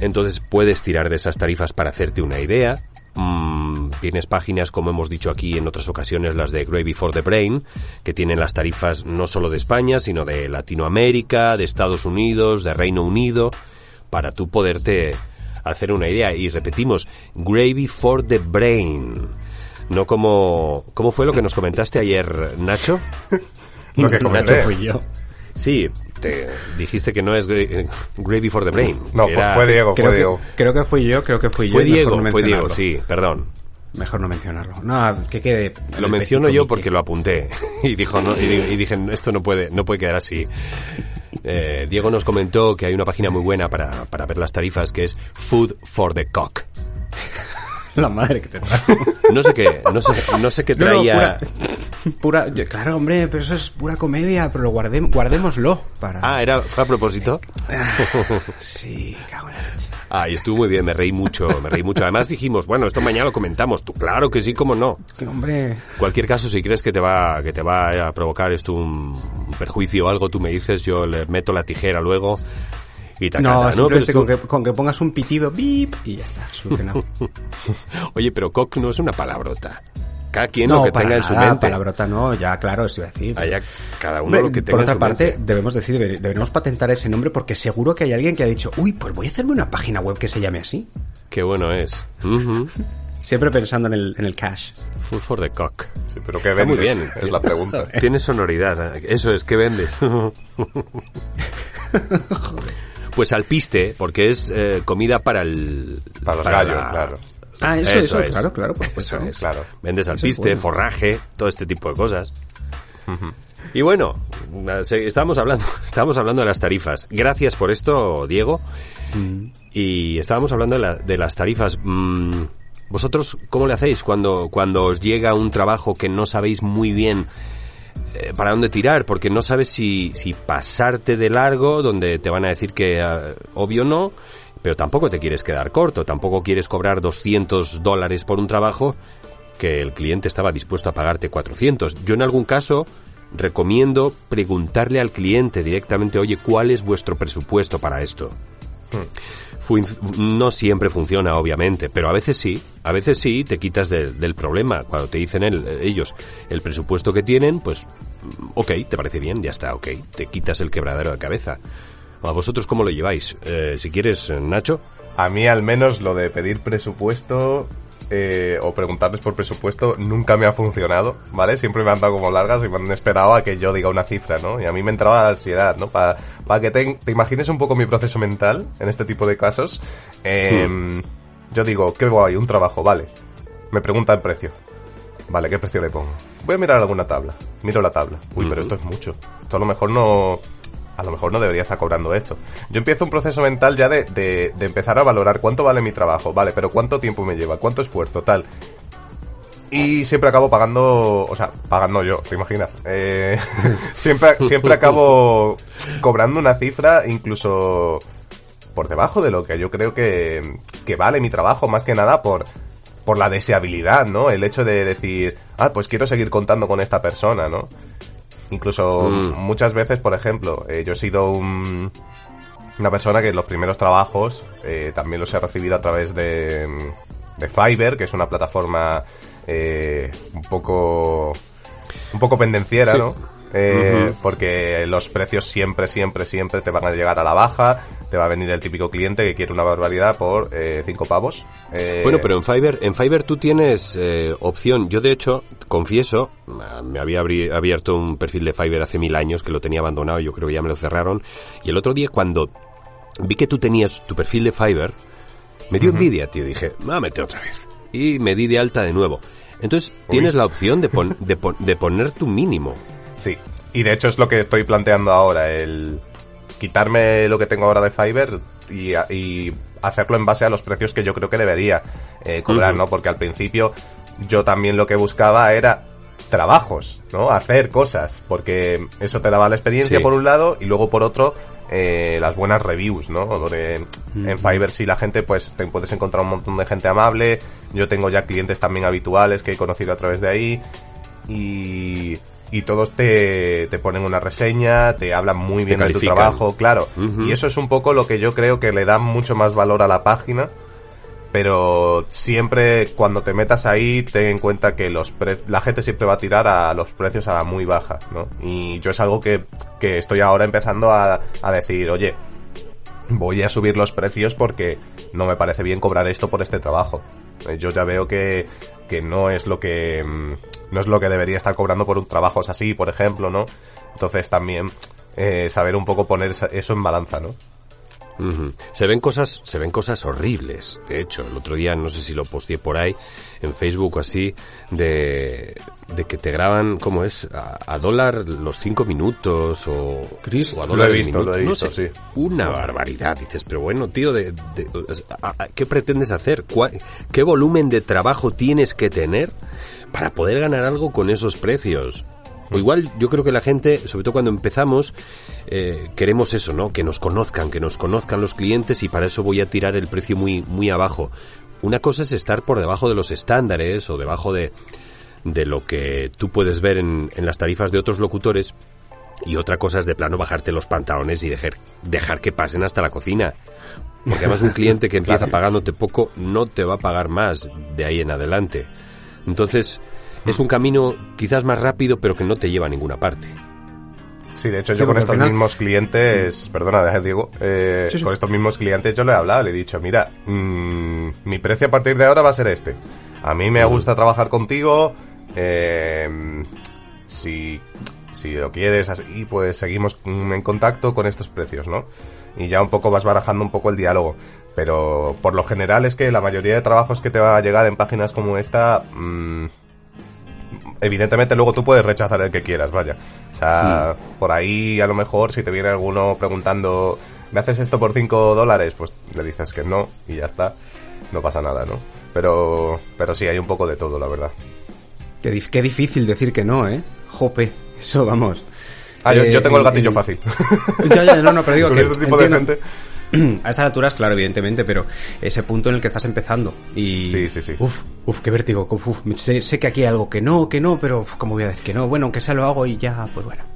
Entonces puedes tirar de esas tarifas para hacerte una idea. Mm, tienes páginas, como hemos dicho aquí en otras ocasiones, las de Gravy for the Brain, que tienen las tarifas no solo de España, sino de Latinoamérica, de Estados Unidos, de Reino Unido, para tú poderte hacer una idea. Y repetimos, Gravy for the Brain. No como... ¿Cómo fue lo que nos comentaste ayer, Nacho? Lo que comenté. fui yo. Sí, te dijiste que no es gra- Gravy for the Brain. No, fue, era- fue Diego, Creo fue que, Diego. creo que fui yo, creo que fui yo. Fue y mejor Diego, no fue Diego, sí, perdón. Mejor no mencionarlo. No, que quede. Lo menciono yo porque lo apunté y dijo no, y, y dije esto no puede no puede quedar así. Eh, Diego nos comentó que hay una página muy buena para, para ver las tarifas que es Food for the Cock. La madre que te trajo. No sé qué, no sé, no sé qué No, no, traía. pura- Pura, claro, hombre, pero eso es pura comedia, pero lo guardem- guardémoslo para... Ah, era, fue a propósito. Sí, cago en la leche. Ay, estuvo muy bien, me reí mucho, me reí mucho. Además dijimos, bueno, esto mañana lo comentamos. Tú, claro que sí, cómo no. Que, hombre, Cualquier caso, si crees que te va, que te va a provocar esto un, un perjuicio o algo, tú me dices, yo le meto la tijera luego y te no, simplemente Pero con, que, con que pongas un pitido, bip, y ya está, solucionado. Oye, pero cock no es una palabrota. Cada quien no, lo que para tenga en su nada, mente. palabrota no, ya claro, eso iba a decir. Allá cada uno lo que tenga por en otra su parte, mente. debemos decir, deber- deberíamos patentar ese nombre porque seguro que hay alguien que ha dicho, uy, pues voy a hacerme una página web que se llame así. Qué bueno es. Ujú. Siempre pensando en el, en el cash. Food for the cock. Sí, pero ¿qué Está muy vendes? bien. Es la pregunta. Tiene sonoridad. ¿eh? Eso es, ¿qué vendes? Pues alpiste, porque es eh, comida para el... Para los gallos, la- claro. Ah, eso, Eso eso, es. claro, claro, por supuesto. Eso es. Claro. Vendes Eso es alpiste, bueno. forraje, todo este tipo de cosas. Y bueno, estábamos hablando, estábamos hablando de las tarifas. Gracias por esto, Diego. Mm. Y estábamos hablando de, la- de las tarifas. Mm, ¿Vosotros cómo le hacéis cuando, cuando os llega un trabajo que no sabéis muy bien eh, para dónde tirar? Porque no sabes si, si pasarte de largo, donde te van a decir que ah, obvio no, pero tampoco te quieres quedar corto, tampoco quieres cobrar 200 dólares por un trabajo que el cliente estaba dispuesto a pagarte 400. Yo en algún caso recomiendo preguntarle al cliente directamente, oye, ¿cuál es vuestro presupuesto para esto? Fun- no siempre funciona, obviamente, pero a veces sí, a veces sí te quitas de- del problema. Cuando te dicen el- ellos el presupuesto que tienen, pues, mm, ok, te parece bien, ya está, ok, te quitas el quebradero de cabeza. ¿A vosotros cómo lo lleváis? Eh, si quieres, eh, Nacho. A mí al menos lo de pedir presupuesto eh, o preguntarles por presupuesto nunca me ha funcionado, ¿vale? Siempre me han dado como largas y me han esperado a que yo diga una cifra, ¿no? Y a mí me entraba la ansiedad, ¿no? Para, para que te, te imagines un poco mi proceso mental en este tipo de casos. eh, Yo digo, qué guay, un trabajo, vale. Me pregunta el precio. Vale, ¿qué precio le pongo? Voy a mirar alguna tabla. Miro la tabla. Uy, pero esto es mucho. Esto a lo mejor no... A lo mejor no debería estar cobrando esto. Yo empiezo un proceso mental ya de, de, de empezar a valorar cuánto vale mi trabajo. Vale, pero cuánto tiempo me lleva, cuánto esfuerzo, tal. Y siempre acabo pagando, o sea, pagando yo, ¿te imaginas? Eh, siempre, siempre acabo cobrando una cifra incluso por debajo de lo que yo creo que, que vale mi trabajo, más que nada por, por la deseabilidad, ¿no? El hecho de decir, ah, pues quiero seguir contando con esta persona, ¿no? Incluso Mm. muchas veces, por ejemplo, eh, yo he sido un, una persona que en los primeros trabajos eh, también los he recibido a través de, de Fiverr, que es una plataforma eh, un poco un poco pendenciera, Sí. ¿no? Eh. Porque los precios siempre, siempre, siempre te van a llegar a la baja. Te va a venir el típico cliente que quiere una barbaridad por eh, cinco pavos. Eh, Bueno, pero en Fiverr, en Fiverr tú tienes eh, opción. Yo de hecho, confieso, ah, me había abierto un perfil de Fiverr hace mil años que lo tenía abandonado, yo creo que ya me lo cerraron. Y el otro día cuando vi que tú tenías tu perfil de Fiverr, me dio envidia, tío. Dije, me voy a meter otra vez. Y me di de alta de nuevo. Entonces tienes la opción de, pon- de, pon- de poner tu mínimo. Sí, y de hecho es lo que estoy planteando ahora, el quitarme lo que tengo ahora de Fiverr y, hacerlo en base a los precios que yo creo que debería eh, cobrar. ¿no? Porque al principio yo también lo que buscaba era trabajos, ¿no? Hacer cosas, porque eso te daba la experiencia Sí. por un lado y luego por otro eh, las buenas reviews, ¿no? Donde en Fiverr sí la gente pues te puedes encontrar un montón de gente amable, yo tengo ya clientes también habituales que he conocido a través de ahí y, y todos te, te ponen una reseña, te hablan muy bien de tu trabajo, claro. Y eso es un poco lo que yo creo que le da mucho más valor a la página. Pero siempre cuando te metas ahí, ten en cuenta que los pre- la gente siempre va a tirar a los precios a la muy baja, ¿no? Y yo es algo que, que estoy ahora empezando a, a decir, oye, voy a subir los precios porque no me parece bien cobrar esto por este trabajo. Eh, Yo ya veo que, que no es lo que mm, no es lo que debería estar cobrando por un trabajo así, por ejemplo, ¿no? Entonces también eh, saber un poco poner eso en balanza, ¿no? Ujú. Se ven cosas, se ven cosas horribles. De hecho, el otro día no sé si lo posteé por ahí en Facebook o así de, de que te graban cómo es a, a dólar los cinco minutos o, Cristo. o a Lo he visto, lo he No visto, sé, sí. Una barbaridad. Dices, pero bueno, tío, de, de- ¿qué pretendes hacer? ¿Cuál- ¿Qué volumen de trabajo tienes que tener para poder ganar algo con esos precios? O igual yo creo que la gente, sobre todo cuando empezamos, eh, queremos eso, ¿no? Que nos conozcan, que nos conozcan los clientes y para eso voy a tirar el precio muy, muy abajo. Una cosa es estar por debajo de los estándares o debajo de, de lo que tú puedes ver en, en las tarifas de otros locutores y otra cosa es de plano bajarte los pantalones y dejar, dejar que pasen hasta la cocina. Porque además un cliente que empieza pagándote poco no te va a pagar más de ahí en adelante. Entonces, es un camino quizás más rápido, pero que no te lleva a ninguna parte. Sí, de hecho Sí, yo con estos final- mismos clientes, perdona, deja, Diego, eh, Sí, sí. con estos mismos clientes yo le he hablado, le he dicho, mira, mm, mi precio a partir de ahora va a ser este. A mí me gusta trabajar contigo, eh, si, si lo quieres así, pues seguimos mm, en contacto con estos precios, ¿no? Y ya un poco vas barajando un poco el diálogo. Pero por lo general es que la mayoría de trabajos que te va a llegar en páginas como esta, mm, evidentemente luego tú puedes rechazar el que quieras, vaya. O sea, por ahí a lo mejor si te viene alguno preguntando, ¿me haces esto por 5 dólares? Pues le dices que no y ya está. No pasa nada, ¿no? Pero, pero sí, hay un poco de todo, la verdad. Qué, qué difícil decir que no, ¿eh? Jope, eso vamos. Ah, yo, Eh, yo tengo el gatillo fácil. Ya, ya, no, no, pero digo que este tipo de gente. A estas alturas, claro, evidentemente, pero ese punto en el que estás empezando y... Sí, sí, sí. Uf, uf, qué vértigo. Uf, sé, sé que aquí hay algo que no, que no, pero uf, ¿cómo voy a decir que no? Bueno, aunque sea lo hago y ya, pues bueno.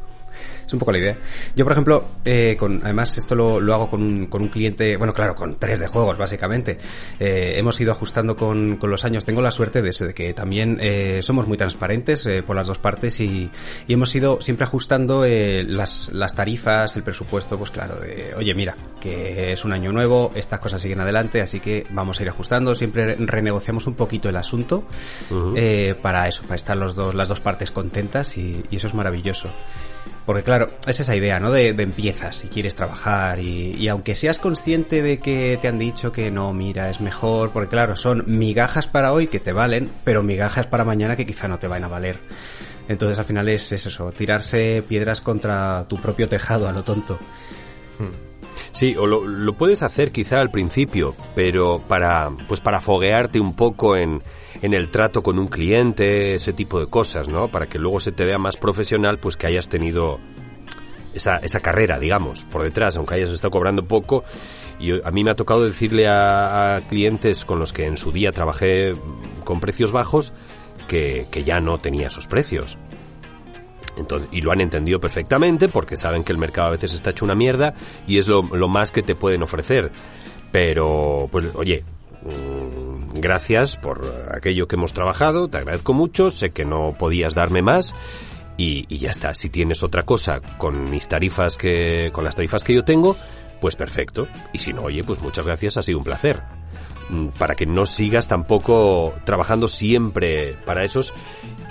Es un poco la idea. Yo, por ejemplo, eh, con, además esto lo, lo hago con un, con un cliente, bueno, claro, con tres de juegos, básicamente. Eh, hemos ido ajustando con, con los años. Tengo la suerte de eso, de que también eh, somos muy transparentes eh, por las dos partes y, y hemos ido siempre ajustando las, las tarifas, el presupuesto, pues claro, de, oye, mira, que es un año nuevo, estas cosas siguen adelante, así que vamos a ir ajustando. Siempre renegociamos un poquito el asunto para eso, para estar los dos, las dos partes contentas y, y eso es maravilloso. Porque claro, es esa idea, ¿no? De, empiezas si quieres trabajar y, y aunque seas consciente de que te han dicho que no, mira, es mejor, porque claro, son migajas para hoy que te valen, pero migajas para mañana que quizá no te van a valer. Entonces al final es, es eso, tirarse piedras contra tu propio tejado a lo tonto. Sí, o lo, lo puedes hacer quizá al principio, pero para, pues para foguearte un poco en, en el trato con un cliente, ese tipo de cosas, ¿no? Para que luego se te vea más profesional, pues que hayas tenido esa, esa carrera, digamos, por detrás, aunque hayas estado cobrando poco. Y a mí me ha tocado decirle a, clientes con los que en su día trabajé con precios bajos que, que ya no tenía esos precios. Entonces, y lo han entendido perfectamente porque saben que el mercado a veces está hecho una mierda y es lo, lo más que te pueden ofrecer. Pero, pues, oye, mm, gracias por aquello que hemos trabajado, te agradezco mucho, sé que no podías darme más y, y ya está. Si tienes otra cosa con mis tarifas que, con las tarifas que yo tengo, pues perfecto. Y si no, oye, pues muchas gracias, ha sido un placer. Mm, Para que no sigas tampoco trabajando siempre para esos,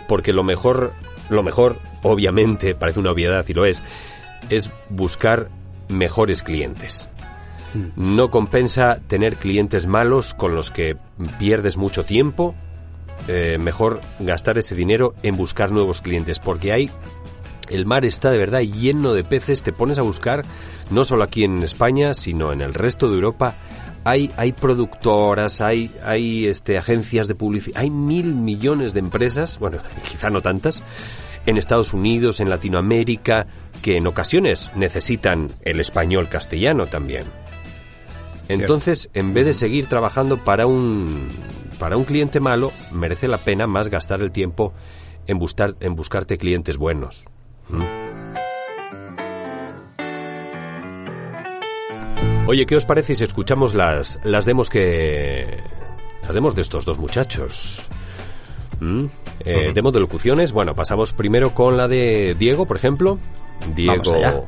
porque lo mejor, lo mejor, obviamente, parece una obviedad y lo es, es buscar mejores clientes. No compensa tener clientes malos con los que pierdes mucho tiempo. Eh, mejor gastar ese dinero en buscar nuevos clientes, porque hay el mar está de verdad lleno de peces, te pones a buscar, no solo aquí en España, sino en el resto de Europa. Hay, hay productoras, hay, hay este, agencias de publicidad, hay mil millones de empresas, bueno, quizá no tantas, en Estados Unidos, en Latinoamérica, que en ocasiones necesitan el español castellano también. Entonces, en vez de seguir trabajando para un, para un cliente malo, merece la pena más gastar el tiempo en, buscar, en buscarte clientes buenos. ¿Mm? Oye, ¿qué os parece si escuchamos las, las demos que... Las demos de estos dos muchachos? ¿Mm? Eh. Demos de locuciones. Bueno, pasamos primero con la de Diego, por ejemplo. Diego...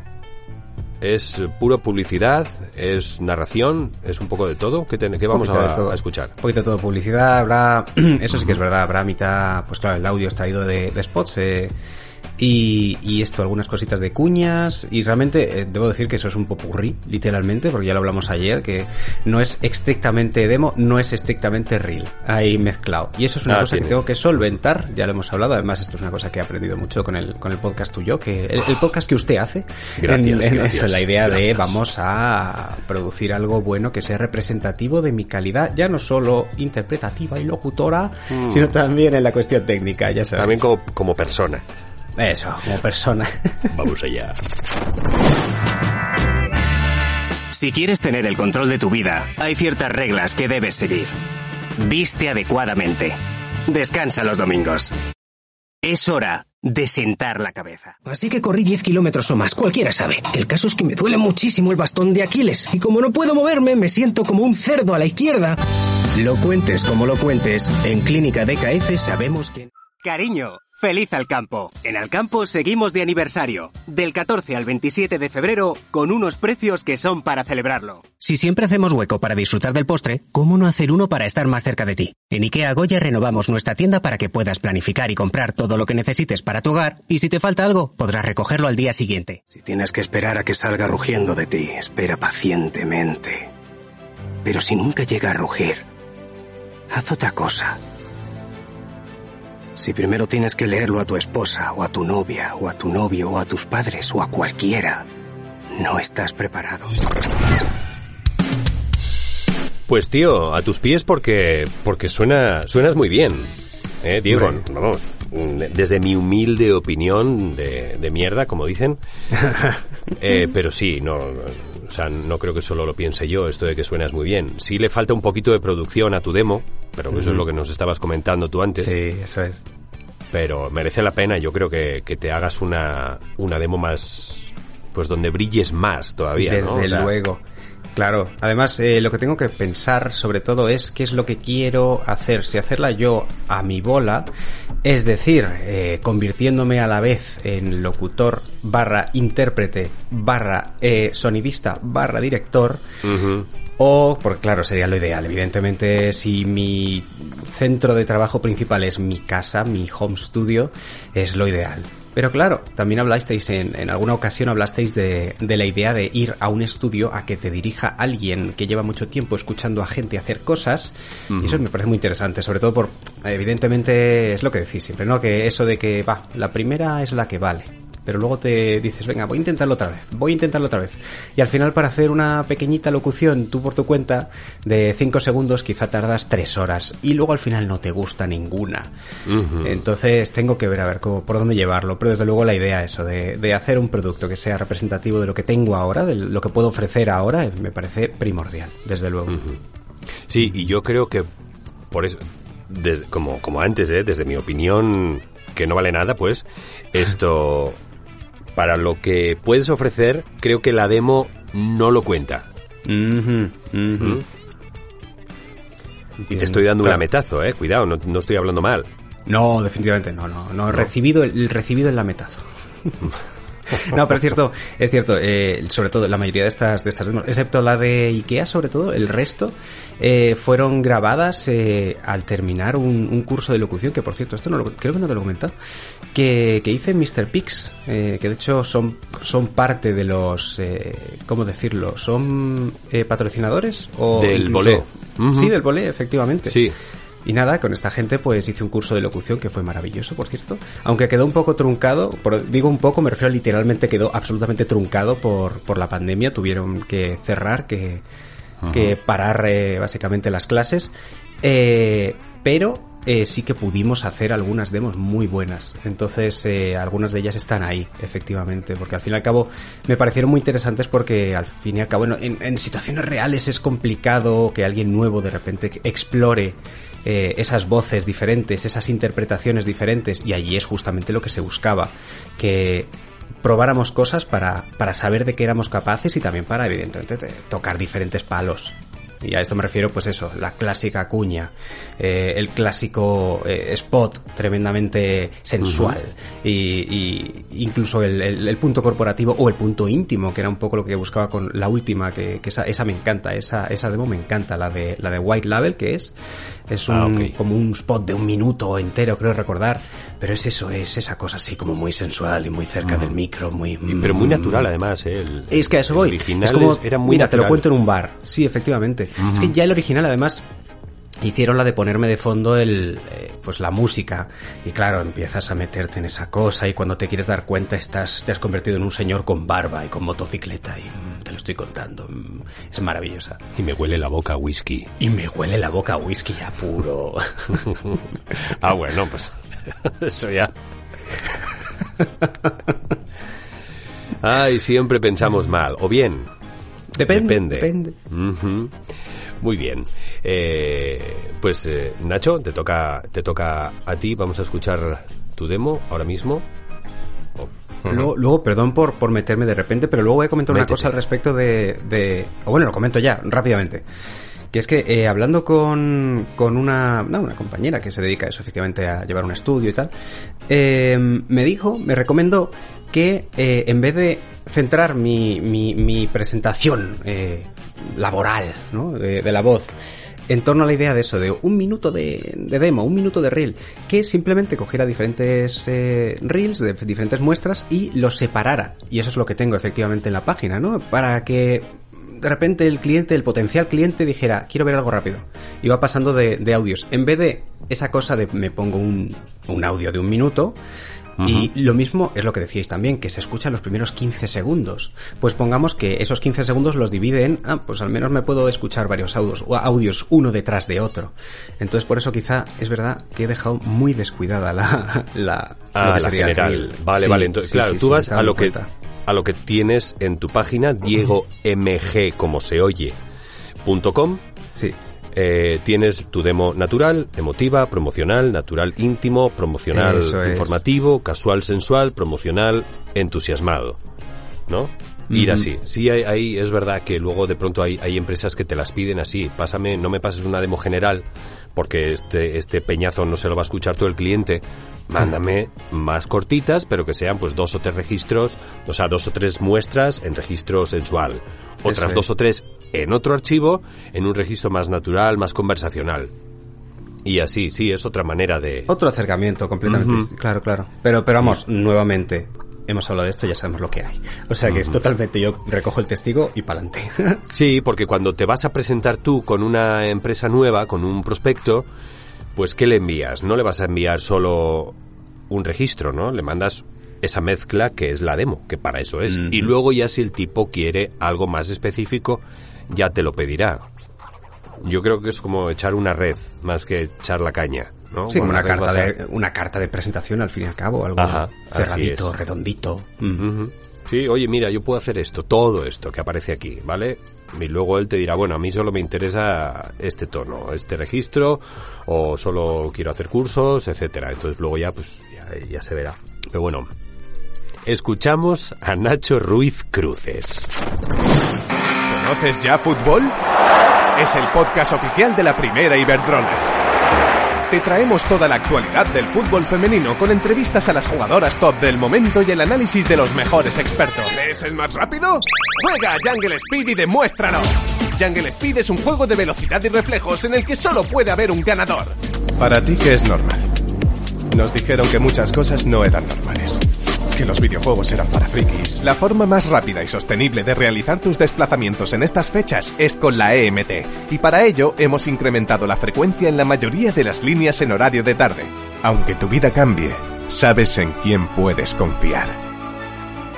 ¿Es pura publicidad? ¿Es narración? ¿Es un poco de todo? ¿Qué, te- qué vamos a, todo. a escuchar? Un poquito de todo publicidad, habrá, eso sí que es verdad, habrá mitad, pues claro, el audio extraído de, de spots, eh, y, y esto, algunas cositas de cuñas, y realmente eh, debo decir que eso es un popurrí, literalmente, porque ya lo hablamos ayer, que no es estrictamente demo, no es estrictamente reel, hay mezclado. Y eso es una Ah, cosa tiene. que tengo que solventar, ya lo hemos hablado, además esto es una cosa que he aprendido mucho con el, con el podcast tuyo, que el, el podcast que usted hace, Gracias, en, en gracias, eso, la idea de vamos a producir algo bueno que sea representativo de mi calidad, ya no solo interpretativa y locutora, sino también en la cuestión técnica, ya sabes. Mm. También como, como persona. Eso, como persona. Vamos allá. Si quieres tener el control de tu vida, hay ciertas reglas que debes seguir. Viste adecuadamente. Descansa los domingos. Es hora de sentar la cabeza. Así que corrí 10 kilómetros o más, cualquiera sabe. El caso es que me duele muchísimo el bastón de Aquiles, y como no puedo moverme, me siento como un cerdo a la izquierda. Lo cuentes como lo cuentes, en Clínica DKF sabemos que... Cariño, feliz al campo. En Alcampo seguimos de aniversario. Del 14 al 27 de febrero, con unos precios que son para celebrarlo. Si siempre hacemos hueco para disfrutar del postre, ¿cómo no hacer uno para estar más cerca de ti? En IKEA Goya renovamos nuestra tienda para que puedas planificar y comprar todo lo que necesites para tu hogar, y si te falta algo, podrás recogerlo al día siguiente. Si tienes que esperar a que salga rugiendo de ti, espera pacientemente. Pero si nunca llega a rugir, haz otra cosa. Si primero tienes que leerlo a tu esposa, o a tu novia, o a tu novio, o a tus padres, o a cualquiera, no estás preparado. Pues tío, a tus pies porque porque suena suenas muy bien. Eh, Diego, vamos, desde mi humilde opinión de, de mierda, como dicen, eh, pero sí, no, sea, no creo que solo lo piense yo, esto de que suenas muy bien. Sí le falta un poquito de producción a tu demo, pero eso es lo que nos estabas comentando tú antes. Sí, eso es. pero merece la pena, yo creo que, que te hagas una, una demo más, pues donde brilles más todavía, Desde ¿no? O sea, luego. Claro. Además, eh, lo que tengo que pensar sobre todo es qué es lo que quiero hacer. Si hacerla yo a mi bola, es decir, eh, convirtiéndome a la vez en locutor barra intérprete barra eh, sonidista barra director, o, porque claro, sería lo ideal. Evidentemente, si mi centro de trabajo principal es mi casa, mi home studio, es lo ideal. Pero claro, también hablasteis en, en alguna ocasión hablasteis de, de la idea de ir a un estudio a que te dirija alguien que lleva mucho tiempo escuchando a gente hacer cosas. Y eso me parece muy interesante, sobre todo por, evidentemente, es lo que decís siempre, ¿no? Que eso de que, va, la primera es la que vale pero luego te dices, venga, voy a intentarlo otra vez, voy a intentarlo otra vez. Y al final para hacer una pequeñita locución, tú por tu cuenta, de 5 segundos, quizá tardas 3 horas y luego al final no te gusta ninguna. Entonces tengo que ver a ver cómo, por dónde llevarlo, pero desde luego la idea eso, de, de hacer un producto que sea representativo de lo que tengo ahora, de lo que puedo ofrecer ahora, me parece primordial, desde luego. Sí, y yo creo que por eso, como, como antes, ¿eh? desde mi opinión, que no vale nada, pues, esto, para lo que puedes ofrecer, creo que la demo no lo cuenta. Ujú, ujú. ¿Mm? Y te estoy dando un Claro. lametazo, eh, cuidado, no, no estoy hablando mal. No, definitivamente no, no, no, recibido el, el recibido el lametazo. No, pero es cierto, es cierto, eh, sobre todo la mayoría de estas, de estas demos, excepto la de Ikea, sobre todo, el resto, eh, fueron grabadas eh, al terminar un, un curso de locución, que por cierto, esto no lo, creo que no te lo he comentado, que, que hice en Mr. Pix, eh, que de hecho son, son parte de los, eh, ¿cómo decirlo? ¿Son eh, patrocinadores? O Del incluso- Bolé. Sí, del Bolé, efectivamente. Sí. Y nada, con esta gente pues hice un curso de locución que fue maravilloso, por cierto. Aunque quedó un poco truncado, por- digo un poco, me refiero a literalmente quedó absolutamente truncado por, por la pandemia. Tuvieron que cerrar, que, que parar eh, básicamente las clases. Eh, pero eh, sí que pudimos hacer algunas demos muy buenas. Entonces, eh, algunas de ellas están ahí, efectivamente, porque al fin y al cabo me parecieron muy interesantes porque al fin y al cabo bueno, en, en situaciones reales es complicado que alguien nuevo de repente explore eh, esas voces diferentes, esas interpretaciones diferentes, y allí es justamente lo que se buscaba, que probáramos cosas para, para saber de qué éramos capaces y también para, evidentemente, te- tocar diferentes palos. Y a esto me refiero, pues eso, la clásica cuña, eh, el clásico eh, spot tremendamente sensual. Y, y incluso el, el- el punto corporativo o el punto íntimo, que era un poco lo que buscaba con la última, que, que esa, esa me encanta, esa, esa demo me encanta, la de, la de White Label, que es, es un, Ah, ok. como un spot de un minuto entero, creo recordar, pero es eso, es esa cosa así como muy sensual y muy cerca del micro, muy... Pero muy mm, natural además, ¿eh? El- es que a eso voy. original es como, era muy mira, te lo cuento en un bar. Sí, efectivamente. Es que ya el original, además, hicieron la de ponerme de fondo el, eh, pues la música. Y claro, empiezas a meterte en esa cosa y cuando te quieres dar cuenta estás, te has convertido en un señor con barba y con motocicleta y mm, te lo estoy contando. mm, es maravillosa. Y me huele la boca a whisky. Y me huele la boca a whisky ya puro. ah, bueno, pues eso ya. Ay, siempre pensamos mal. O bien, Depende. depende. Depende. Muy bien. Eh, pues eh, Nacho, te toca, te toca a ti. Vamos a escuchar tu demo ahora mismo. Luego, luego, perdón por, por meterme de repente, pero luego voy a comentar una cosa al respecto de, de... O bueno, lo comento ya, rápidamente. Que es que eh, hablando con, con una, no, una compañera que se dedica a eso, efectivamente, a llevar un estudio y tal, eh, me dijo, me recomendó que eh, en vez de centrar mi, mi, mi presentación eh, laboral, ¿no? De, de la voz en torno a la idea de eso, de un minuto de, de demo, un minuto de reel, que simplemente cogiera diferentes eh, reels, de diferentes muestras y los separara. Y eso es lo que tengo efectivamente en la página, ¿no? Para que de repente el cliente, el potencial cliente dijera, quiero ver algo rápido. Y va pasando de, de audios. En vez de esa cosa de me pongo un, un audio de un minuto, y lo mismo es lo que decíais también, que se escuchan los primeros 15 segundos. Pues pongamos que esos 15 segundos los divide en, ah, pues al menos me puedo escuchar varios audios, o audios uno detrás de otro. Entonces por eso quizá es verdad que he dejado muy descuidada la, la, Ah, la el general. Vale, Sí, vale. Entonces, sí, claro, sí, tú vas a lo que cuenta. a lo que tienes en tu página Diego MG como se oye punto com. Sí. Eh, tienes tu demo natural, emotiva, promocional, natural íntimo, promocional Eso es. informativo, casual sensual, promocional entusiasmado. ¿No? Ir Ujú. así. Sí, hay, hay- es verdad que luego de pronto hay, hay empresas que te las piden así. Pásame, no me pases una demo general, porque este, este peñazo no se lo va a escuchar todo el cliente. Mándame más cortitas, pero que sean pues dos o tres registros, o sea, dos o tres muestras en registro sensual. Otras es. dos o tres en otro archivo, en un registro más natural, más conversacional. Y así, sí, es otra manera de... Otro acercamiento completamente, Ujú. dist- claro, claro. Pero, pero vamos, nuevamente, hemos hablado de esto, ya sabemos lo que hay. O sea que es totalmente, yo recojo el testigo y pa'lante. Sí, porque cuando te vas a presentar tú con una empresa nueva, con un prospecto, pues ¿qué le envías? No le vas a enviar solo un registro, ¿no? Le mandas esa mezcla que es la demo, que para eso es. Y luego ya si el tipo quiere algo más específico, ya te lo pedirá. Yo creo que es como echar una red, más que echar la caña, ¿no? Sí, la una carta, a- de, una carta de presentación al fin y al cabo, algo Ajá, cerradito, redondito. Mm. Sí, oye, mira, yo puedo hacer esto, todo esto que aparece aquí, ¿vale? Y luego él te dirá, bueno, a mí solo me interesa este tono, este registro, o solo quiero hacer cursos, etcétera. Entonces luego ya, pues, ya, ya se verá. Pero bueno, escuchamos a Nacho Ruiz Cruces. ¿Conoces ya fútbol? Es el podcast oficial de la primera Iberdrola. Te traemos toda la actualidad del fútbol femenino con entrevistas a las jugadoras top del momento y el análisis de los mejores expertos. ¿Es el más rápido? Juega a Jungle Speed y demuéstralo. Jungle Speed es un juego de velocidad y reflejos en el que solo puede haber un ganador. Para ti, ¿qué es normal? Nos dijeron que muchas cosas no eran normales. Que los videojuegos eran para frikis. La forma más rápida y sostenible de realizar tus desplazamientos en estas fechas es con la EMT. Y para ello hemos incrementado la frecuencia en la mayoría de las líneas en horario de tarde. Aunque tu vida cambie, sabes en quién puedes confiar.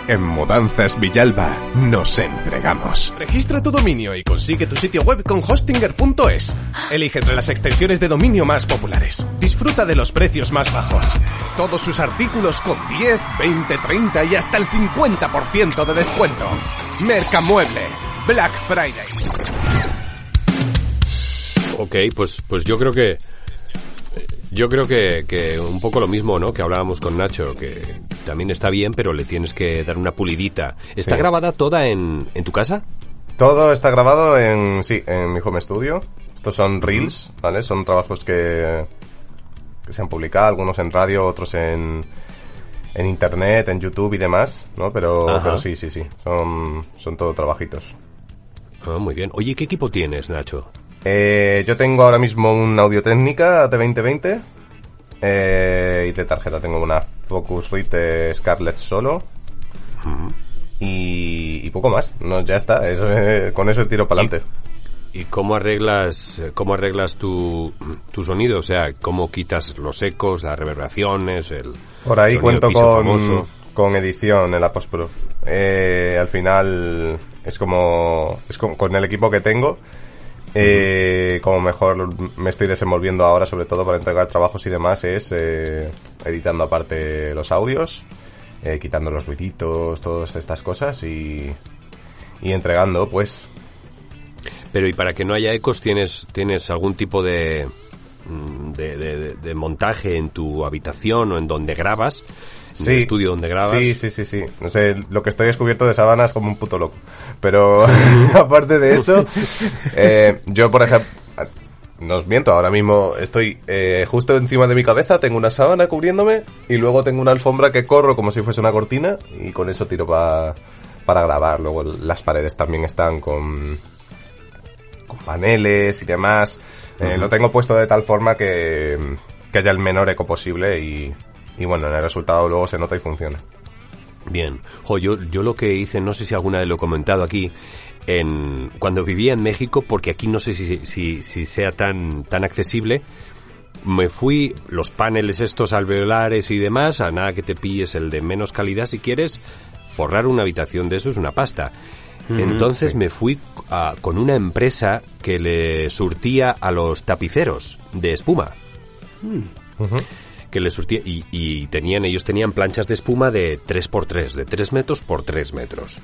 En Mudanzas Villalba nos entregamos. Registra tu dominio y consigue tu sitio web con hostinger.es. Elige entre las extensiones de dominio más populares. Disfruta de los precios más bajos. Todos sus artículos con 10, 20, 30 y hasta el 50% de descuento. Mercamueble. Black Friday. Ok, pues, pues yo creo que... Yo creo que, que un poco lo mismo, ¿no? Que hablábamos con Nacho, que también está bien, pero le tienes que dar una pulidita. ¿Está Sí. grabada toda en, en tu casa? Todo está grabado en, sí, en mi home studio. Estos son reels, ¿vale? Son trabajos que, que se han publicado, algunos en radio, otros en, en internet, en YouTube y demás, ¿no? Pero, Ajá. pero sí, sí, sí, son, son todo trabajitos. Ah, muy bien. Oye, ¿qué equipo tienes, Nacho? Eh, yo tengo ahora mismo un Audio Técnica T2020 eh, y de tarjeta tengo una Focusrite Scarlett solo y, y poco más, no ya está, es, eh, con eso tiro para adelante. ¿Y cómo arreglas, eh, cómo arreglas tu, tu sonido? O sea, ¿cómo quitas los ecos, las reverberaciones, el Por ahí cuento con, famoso? con edición en la postpro. Eh, al final es como es como- con el equipo que tengo. Eh, como mejor me estoy desenvolviendo ahora, sobre todo para entregar trabajos y demás, es eh, editando aparte los audios, eh, quitando los ruiditos, todas estas cosas y, y entregando, pues. Pero y para que no haya ecos, ¿tienes, tienes algún tipo de, mm, de, de- de- de montaje en tu habitación o en donde grabas? El estudio donde grabas. Sí, sí, sí, sí. No sé, lo que estoy descubierto de sábanas como un puto loco. Pero aparte de eso, eh, yo, por ejemplo, no os miento, ahora mismo estoy eh, justo encima de mi cabeza, tengo una sábana cubriéndome y luego tengo una alfombra que corro como si fuese una cortina y con eso tiro pa- para grabar. Luego las paredes también están con, con paneles y demás. Eh, Lo tengo puesto de tal forma que, que haya el menor eco posible y, y bueno, en el resultado luego se nota y funciona. Bien. Jo, yo, yo lo que hice, no sé si alguna vez lo he comentado aquí, en, cuando vivía en México, porque aquí no sé si, si, si sea tan, tan accesible, me fui los paneles estos alveolares y demás, a nada que te pilles el de menos calidad si quieres, forrar una habitación de eso es una pasta. Entonces me fui a- con una empresa que le surtía a los tapiceros de espuma que surtía y, y tenían ellos tenían planchas de espuma de 3x3, de 3 metros por 3 metros.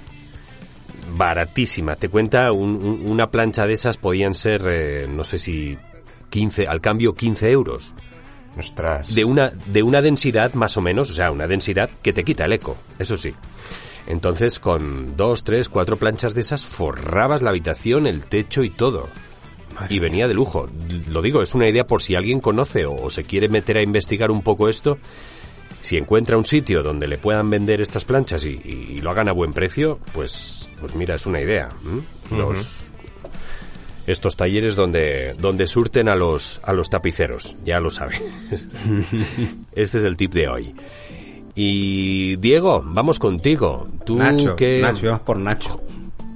Baratísima, te cuenta, un- un- una plancha de esas podían ser, eh, no sé si 15, al cambio 15 euros. Ostras. De una, de una densidad más o menos, o sea, una densidad que te quita el eco, eso sí. Entonces, con dos, tres, cuatro planchas de esas, forrabas la habitación, el techo y todo. Y venía de lujo. Lo digo, es una idea por si alguien conoce o, se quiere meter a investigar un poco esto. Si encuentra un sitio donde le puedan vender estas planchas y, y- y lo hagan a buen precio, pues, pues mira, es una idea. estos talleres donde, donde surten a los, a los tapiceros, ya lo saben. este es el tip de hoy. Y Diego, vamos contigo. Tú Nacho, que Nacho, vamos por Nacho.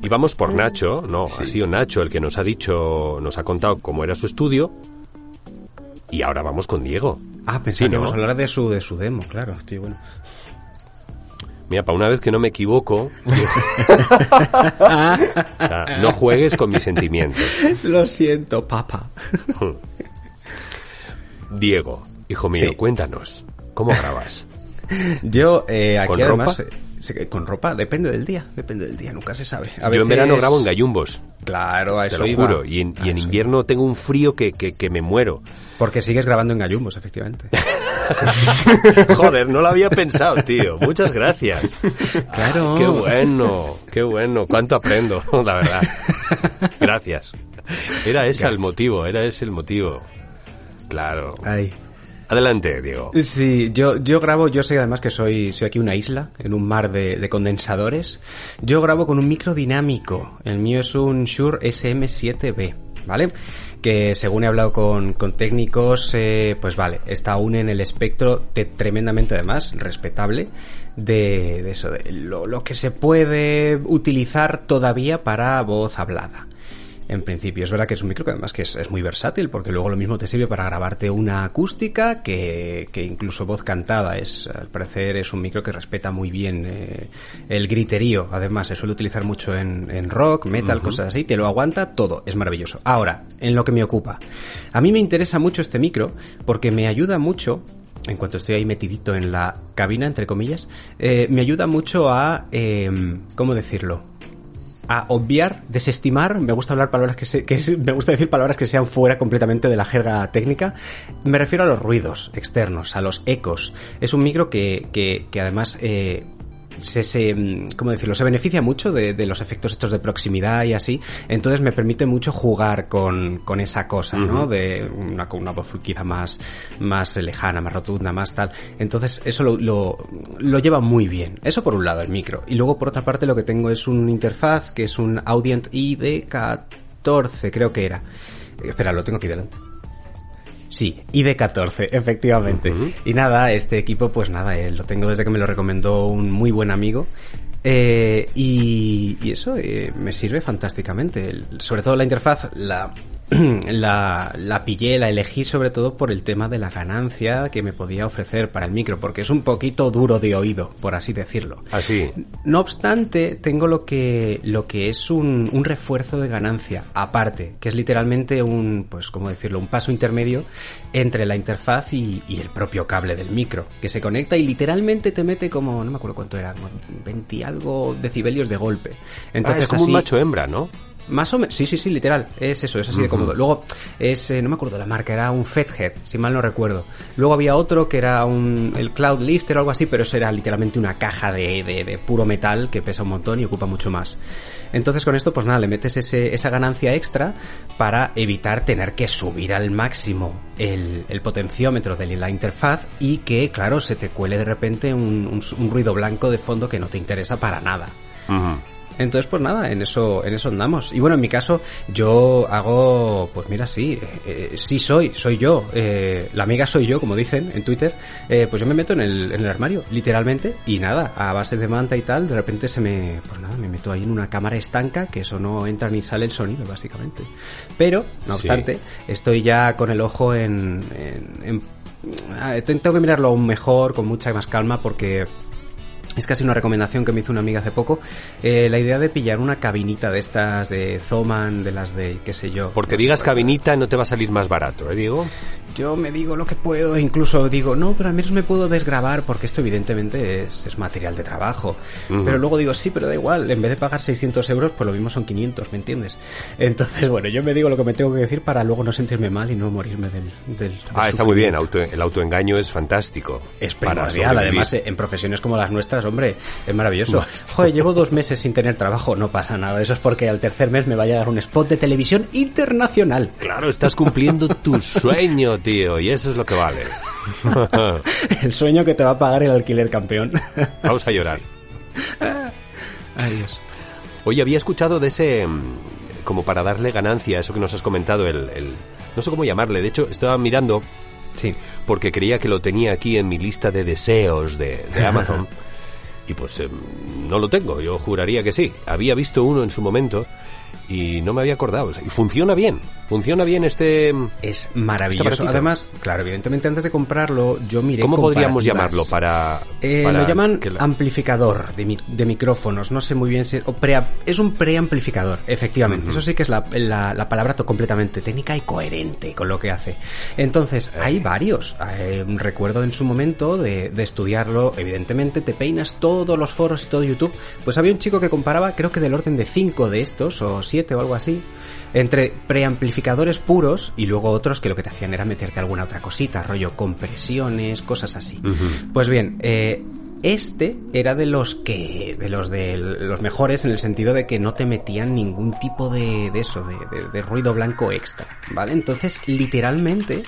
Y vamos por Nacho, no, ha sido Nacho el que nos ha dicho, nos ha contado cómo era su estudio. Y ahora vamos con Diego. Ah, pensé Sí, que ¿no? íbamos a hablar de su, de su demo, claro. Estoy bueno. Mira, para una vez que no me equivoco, no juegues con mis sentimientos. Lo siento, papá. Diego, hijo mío, Sí. cuéntanos, ¿cómo grabas? Yo, eh, aquí ¿Con además... ropa? Con ropa, depende del día, depende del día, nunca se sabe. A Yo en verano grabo en gallumbos, Claro, a te eso lo iba. juro, y en, y invierno tengo un frío que, que, que me muero. Porque sigues grabando en gallumbos, efectivamente. Joder, no lo había pensado, tío. Muchas gracias. Claro. Qué bueno, qué bueno. Cuánto aprendo, la verdad. Gracias. Era ese el motivo, era ese el motivo. Claro. Ay. Adelante, Diego. Sí, yo, yo grabo, yo sé además que soy, soy aquí una isla, en un mar de, de condensadores. Yo grabo con un micro dinámico. El mío es un Shure SM7B, ¿vale? Que según he hablado con, con técnicos, eh, pues vale, está aún en el espectro de- tremendamente además, respetable, de, de eso, de lo, lo que se puede utilizar todavía para voz hablada. En principio, es verdad que es un micro que además que es, es muy versátil, porque luego lo mismo te sirve para grabarte una acústica que, que incluso voz cantada. Es, al parecer es un micro que respeta muy bien eh, el griterío. Además, se suele utilizar mucho en, en rock, metal, cosas así. Te lo aguanta todo. Es maravilloso. Ahora, en lo que me ocupa. A mí me interesa mucho este micro porque me ayuda mucho en cuanto estoy ahí metidito en la cabina, entre comillas, eh, me ayuda mucho a, eh, ¿cómo decirlo? A obviar, desestimar, me gusta hablar palabras que, se- que se- me gusta decir palabras que sean fuera completamente de la jerga técnica. Me refiero a los ruidos externos, a los ecos. Es un micro que, que, que además eh, se, se, ¿cómo decirlo? Se beneficia mucho de, de los efectos estos de proximidad y así, entonces me permite mucho jugar con, con esa cosa, ¿no? De una, con una voz quizá más, más lejana, más rotunda, más tal. Entonces eso lo, lo, lo lleva muy bien. Eso por un lado, el micro. Y luego por otra parte lo que tengo es un interfaz que es un Audient ID14, creo que era. Eh, Espera, lo tengo aquí delante. Sí, ID14, efectivamente. Y nada, este equipo, pues nada, eh, lo tengo desde que me lo recomendó un muy buen amigo. Eh, y, y eso eh, me sirve fantásticamente. El- sobre todo la interfaz, la, la, la pillé, la elegí sobre todo por el tema de la ganancia que me podía ofrecer para el micro, porque es un poquito duro de oído, por así decirlo. Así. No obstante, tengo lo que, lo que es un, un refuerzo de ganancia aparte, que es literalmente un, pues, ¿cómo decirlo? Un paso intermedio entre la interfaz y, y el propio cable del micro, que se conecta y literalmente te mete como, no me acuerdo cuánto era, como 20 y algo decibelios de golpe. ah, es como así- un macho hembra, ¿no? Más o menos, sí, sí, sí, literal, es eso, es así de cómodo. Luego, es, eh, no me acuerdo la marca, era un Fethead, si mal no recuerdo. Luego había otro que era un, el Cloud Lifter o algo así, pero eso era literalmente una caja de, de, de puro metal que pesa un montón y ocupa mucho más. Entonces con esto, pues nada, le metes ese, esa ganancia extra para evitar tener que subir al máximo el, el potenciómetro de la interfaz y que, claro, se te cuele de repente un, un- un ruido blanco de fondo que no te interesa para nada. Entonces, pues nada, en eso, en eso andamos. Y bueno, en mi caso, yo hago, pues mira, sí, eh, eh, sí soy, soy yo. Eh, la amiga soy yo, como dicen en Twitter. Eh, pues yo me meto en el, en el armario, literalmente, y nada, a base de manta y tal, de repente se me, pues nada, me meto ahí en una cámara estanca, que eso no entra ni sale el sonido, básicamente. Pero, no Sí. obstante, estoy ya con el ojo en, en, en- ah, tengo que mirarlo aún mejor, con mucha más calma, porque es casi una recomendación que me hizo una amiga hace poco. Eh, la idea de pillar una cabinita de estas de Zoman, de las de qué sé yo. Porque digas cabinita no te va a salir más barato, ¿eh, Diego? Yo me digo lo que puedo, incluso digo, no, pero al menos me puedo desgrabar porque esto evidentemente es, es material de trabajo. Pero luego digo, sí, pero da igual, en vez de pagar 600 euros, pues lo mismo son 500, ¿me entiendes? Entonces, bueno, yo me digo lo que me tengo que decir para luego no sentirme mal y no morirme del... del Ah, está muy bien. auto- el autoengaño es fantástico. Es primordial, además en profesiones como las nuestras, hombre, es maravilloso. Joder, llevo dos meses sin tener trabajo, no pasa nada, eso es porque al tercer mes me va a llegar un spot de televisión internacional. Claro, estás cumpliendo tu sueño, tío, y eso es lo que vale. El sueño que te va a pagar el alquiler campeón. Vamos a llorar. Adiós. Oye, había escuchado de ese, mm, como para darle ganancia, eso que nos has comentado, el, el- no sé cómo llamarle, de hecho estaba mirando Sí. porque creía que lo tenía aquí en mi lista de deseos de, de Amazon y pues em, no lo tengo, yo juraría que sí. Había visto uno en su momento y no me había acordado. Y funciona bien, funciona bien este... Es Este maravilloso. aparatito. Además, claro, evidentemente antes de comprarlo, yo miré ¿Cómo podríamos llamarlo para...? Eh, para lo llaman la- amplificador de, mi- de micrófonos, no sé muy bien si... O prea- es un preamplificador, efectivamente. Eso sí que es la, la- la palabra completamente técnica y coherente con lo que hace. Entonces, hay varios. Eh, recuerdo en su momento de, de estudiarlo, evidentemente te peinas todos los foros y todo YouTube. Pues había un chico que comparaba, creo que del orden de 5 de estos, o 7 o algo así, entre preamplificadores puros y luego otros que lo que te hacían era meterte alguna otra cosita, rollo compresiones, cosas así. Pues bien, eh, este era de los que, de los de los mejores en el sentido de que no te metían ningún tipo de, de eso, de, de- de ruido blanco extra, ¿vale? Entonces, literalmente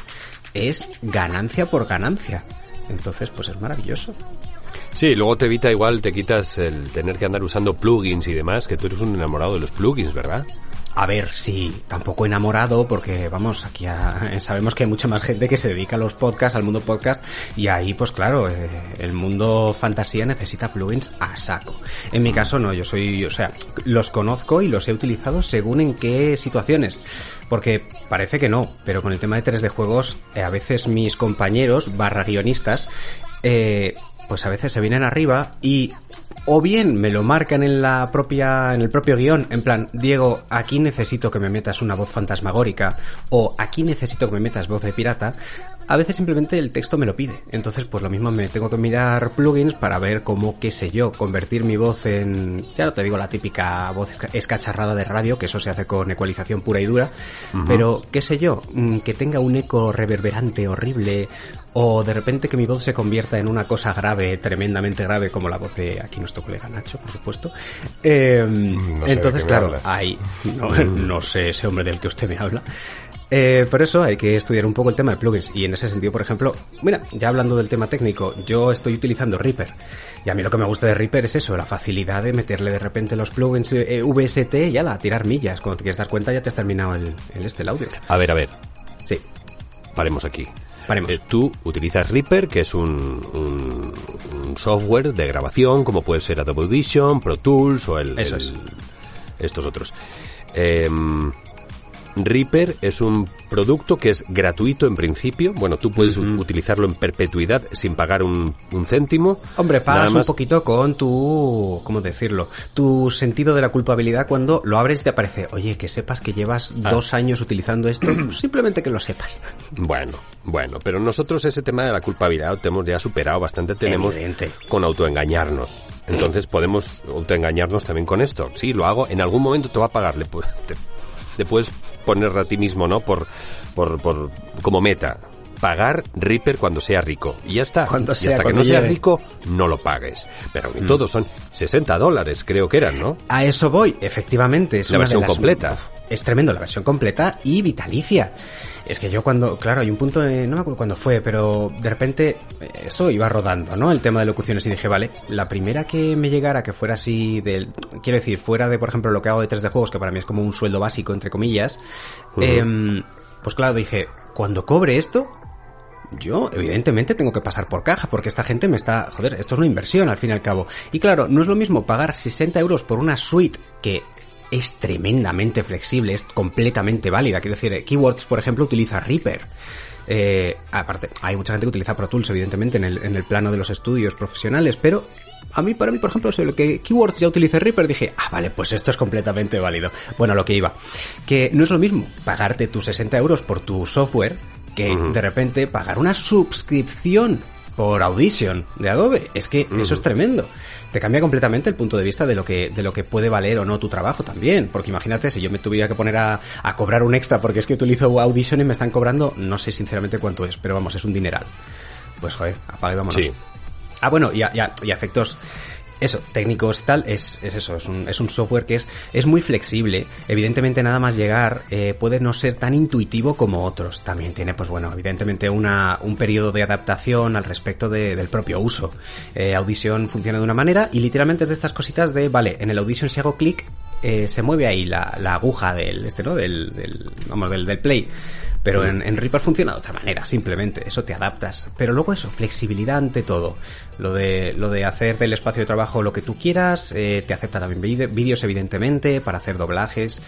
es ganancia por ganancia. Entonces, pues es maravilloso. Sí, luego te evita igual, te quitas el tener que andar usando plugins y demás, que tú eres un enamorado de los plugins, ¿verdad? A ver, sí, tampoco enamorado, porque vamos, aquí a- sabemos que hay mucha más gente que se dedica a los podcasts, al mundo podcast, y ahí, pues claro, eh, el mundo fantasía necesita plugins a saco. En mi caso no, yo soy, o sea, los conozco y los he utilizado según en qué situaciones. Porque parece que no, pero con el tema de 3D juegos, eh, a veces mis compañeros, barra guionistas, eh, pues a veces se vienen arriba y o bien me lo marcan en la propia en el propio guion en plan Diego aquí necesito que me metas una voz fantasmagórica o aquí necesito que me metas voz de pirata a veces simplemente el texto me lo pide entonces pues lo mismo me tengo que mirar plugins para ver cómo qué sé yo convertir mi voz en ya no te digo la típica voz esca- escacharrada de radio que eso se hace con ecualización pura y dura pero qué sé yo mm, que tenga un eco reverberante horrible o de repente que mi voz se convierta en una cosa grave, tremendamente grave, como la voz de aquí nuestro colega Nacho, por supuesto. Eh, No sé de entonces, claro, hay, no, no sé ese hombre del que usted me habla. Eh, por eso hay que estudiar un poco el tema de plugins. Y en ese sentido, por ejemplo, mira, ya hablando del tema técnico, yo estoy utilizando Reaper. Y a mí lo que me gusta de Reaper es eso, la facilidad de meterle de repente los plugins eh, VST y ala, a tirar millas. Cuando te quieres dar cuenta ya te has terminado el, el este, el audio. A ver, a ver, Sí, paremos aquí. paremos. Eh, tú utilizas Reaper, que es un, un- un software de grabación, como puede ser Adobe Audition, Pro Tools o el, Eso el- es. estos otros. Em, Reaper es un producto que es gratuito en principio. Bueno, tú puedes utilizarlo en perpetuidad sin pagar un, un céntimo. Hombre, pagas un poquito con tu, ¿cómo decirlo? Tu sentido de la culpabilidad cuando lo abres y te aparece, oye, que sepas que llevas Ah. dos años utilizando esto, simplemente que lo sepas. Bueno, bueno, pero nosotros ese tema de la culpabilidad lo tenemos ya superado bastante, tenemos Evidente. con autoengañarnos. Entonces podemos autoengañarnos también con esto. Sí, lo hago, en algún momento te va a pagar, le, pu- te, te puedes poner a ti mismo, ¿no? Por, por, por, como meta. Pagar Reaper cuando sea rico. Y ya está. Cuando y sea, hasta que no llegue. rico, no lo pagues. Pero ni todos son 60 dólares, creo que eran, ¿no? A eso voy, efectivamente. Es La una de versión las- completa. Es tremendo, la versión completa y vitalicia. Es que yo cuando, claro, hay un punto, no me acuerdo cuándo fue, pero de repente eh, eso iba rodando, ¿no? El tema de locuciones y dije, vale, la primera que me llegara que fuera así del, quiero decir, fuera de, por ejemplo, lo que hago de 3D juegos, que para mí es como un sueldo básico, entre comillas, em, pues claro, dije, cuando cobre esto, yo, evidentemente, tengo que pasar por caja, porque esta gente me está... Joder, esto es una inversión, al fin y al cabo. Y claro, no es lo mismo pagar 60 euros por una suite que es tremendamente flexible, es completamente válida. Quiero decir, eh, Keywords, por ejemplo, utiliza Reaper. Eh, aparte, hay mucha gente que utiliza Pro Tools, evidentemente, en el, en el plano de los estudios profesionales, pero a mí, para mí, por ejemplo, sobre lo que Keywords ya utilice Reaper, dije, ah, vale, pues esto es completamente válido. Bueno, lo que iba. Que no es lo mismo pagarte tus 60 euros por tu software que de repente pagar una suscripción por Audition de Adobe. Es que eso es tremendo. Te cambia completamente el punto de vista de lo que, de lo que puede valer o no tu trabajo también. Porque imagínate, si yo me tuviera que poner a, a cobrar un extra porque es que utilizo Audition y me están cobrando, no sé sinceramente cuánto es, pero vamos, es un dineral. Pues joder, apague y vámonos. Sí. Ah, bueno, y a, y a- y a efectos eso, técnicos tal, es, es eso, es un, es un software que es, es muy flexible. Evidentemente nada más llegar eh, puede no ser tan intuitivo como otros. También tiene, pues bueno, evidentemente una, un periodo de adaptación al respecto de- del propio uso. Eh, Audition funciona de una manera y literalmente es de estas cositas de, vale, en el Audition si hago clic, eh, se mueve ahí la, la aguja del, este, ¿no? Del, del, vamos, del, del play. Pero en, en Reaper funciona de otra manera, simplemente, eso te adaptas. Pero luego eso, flexibilidad ante todo. Lo de, lo de hacer del espacio de trabajo lo que tú quieras, eh, te acepta también vídeos evidentemente, para hacer doblajes.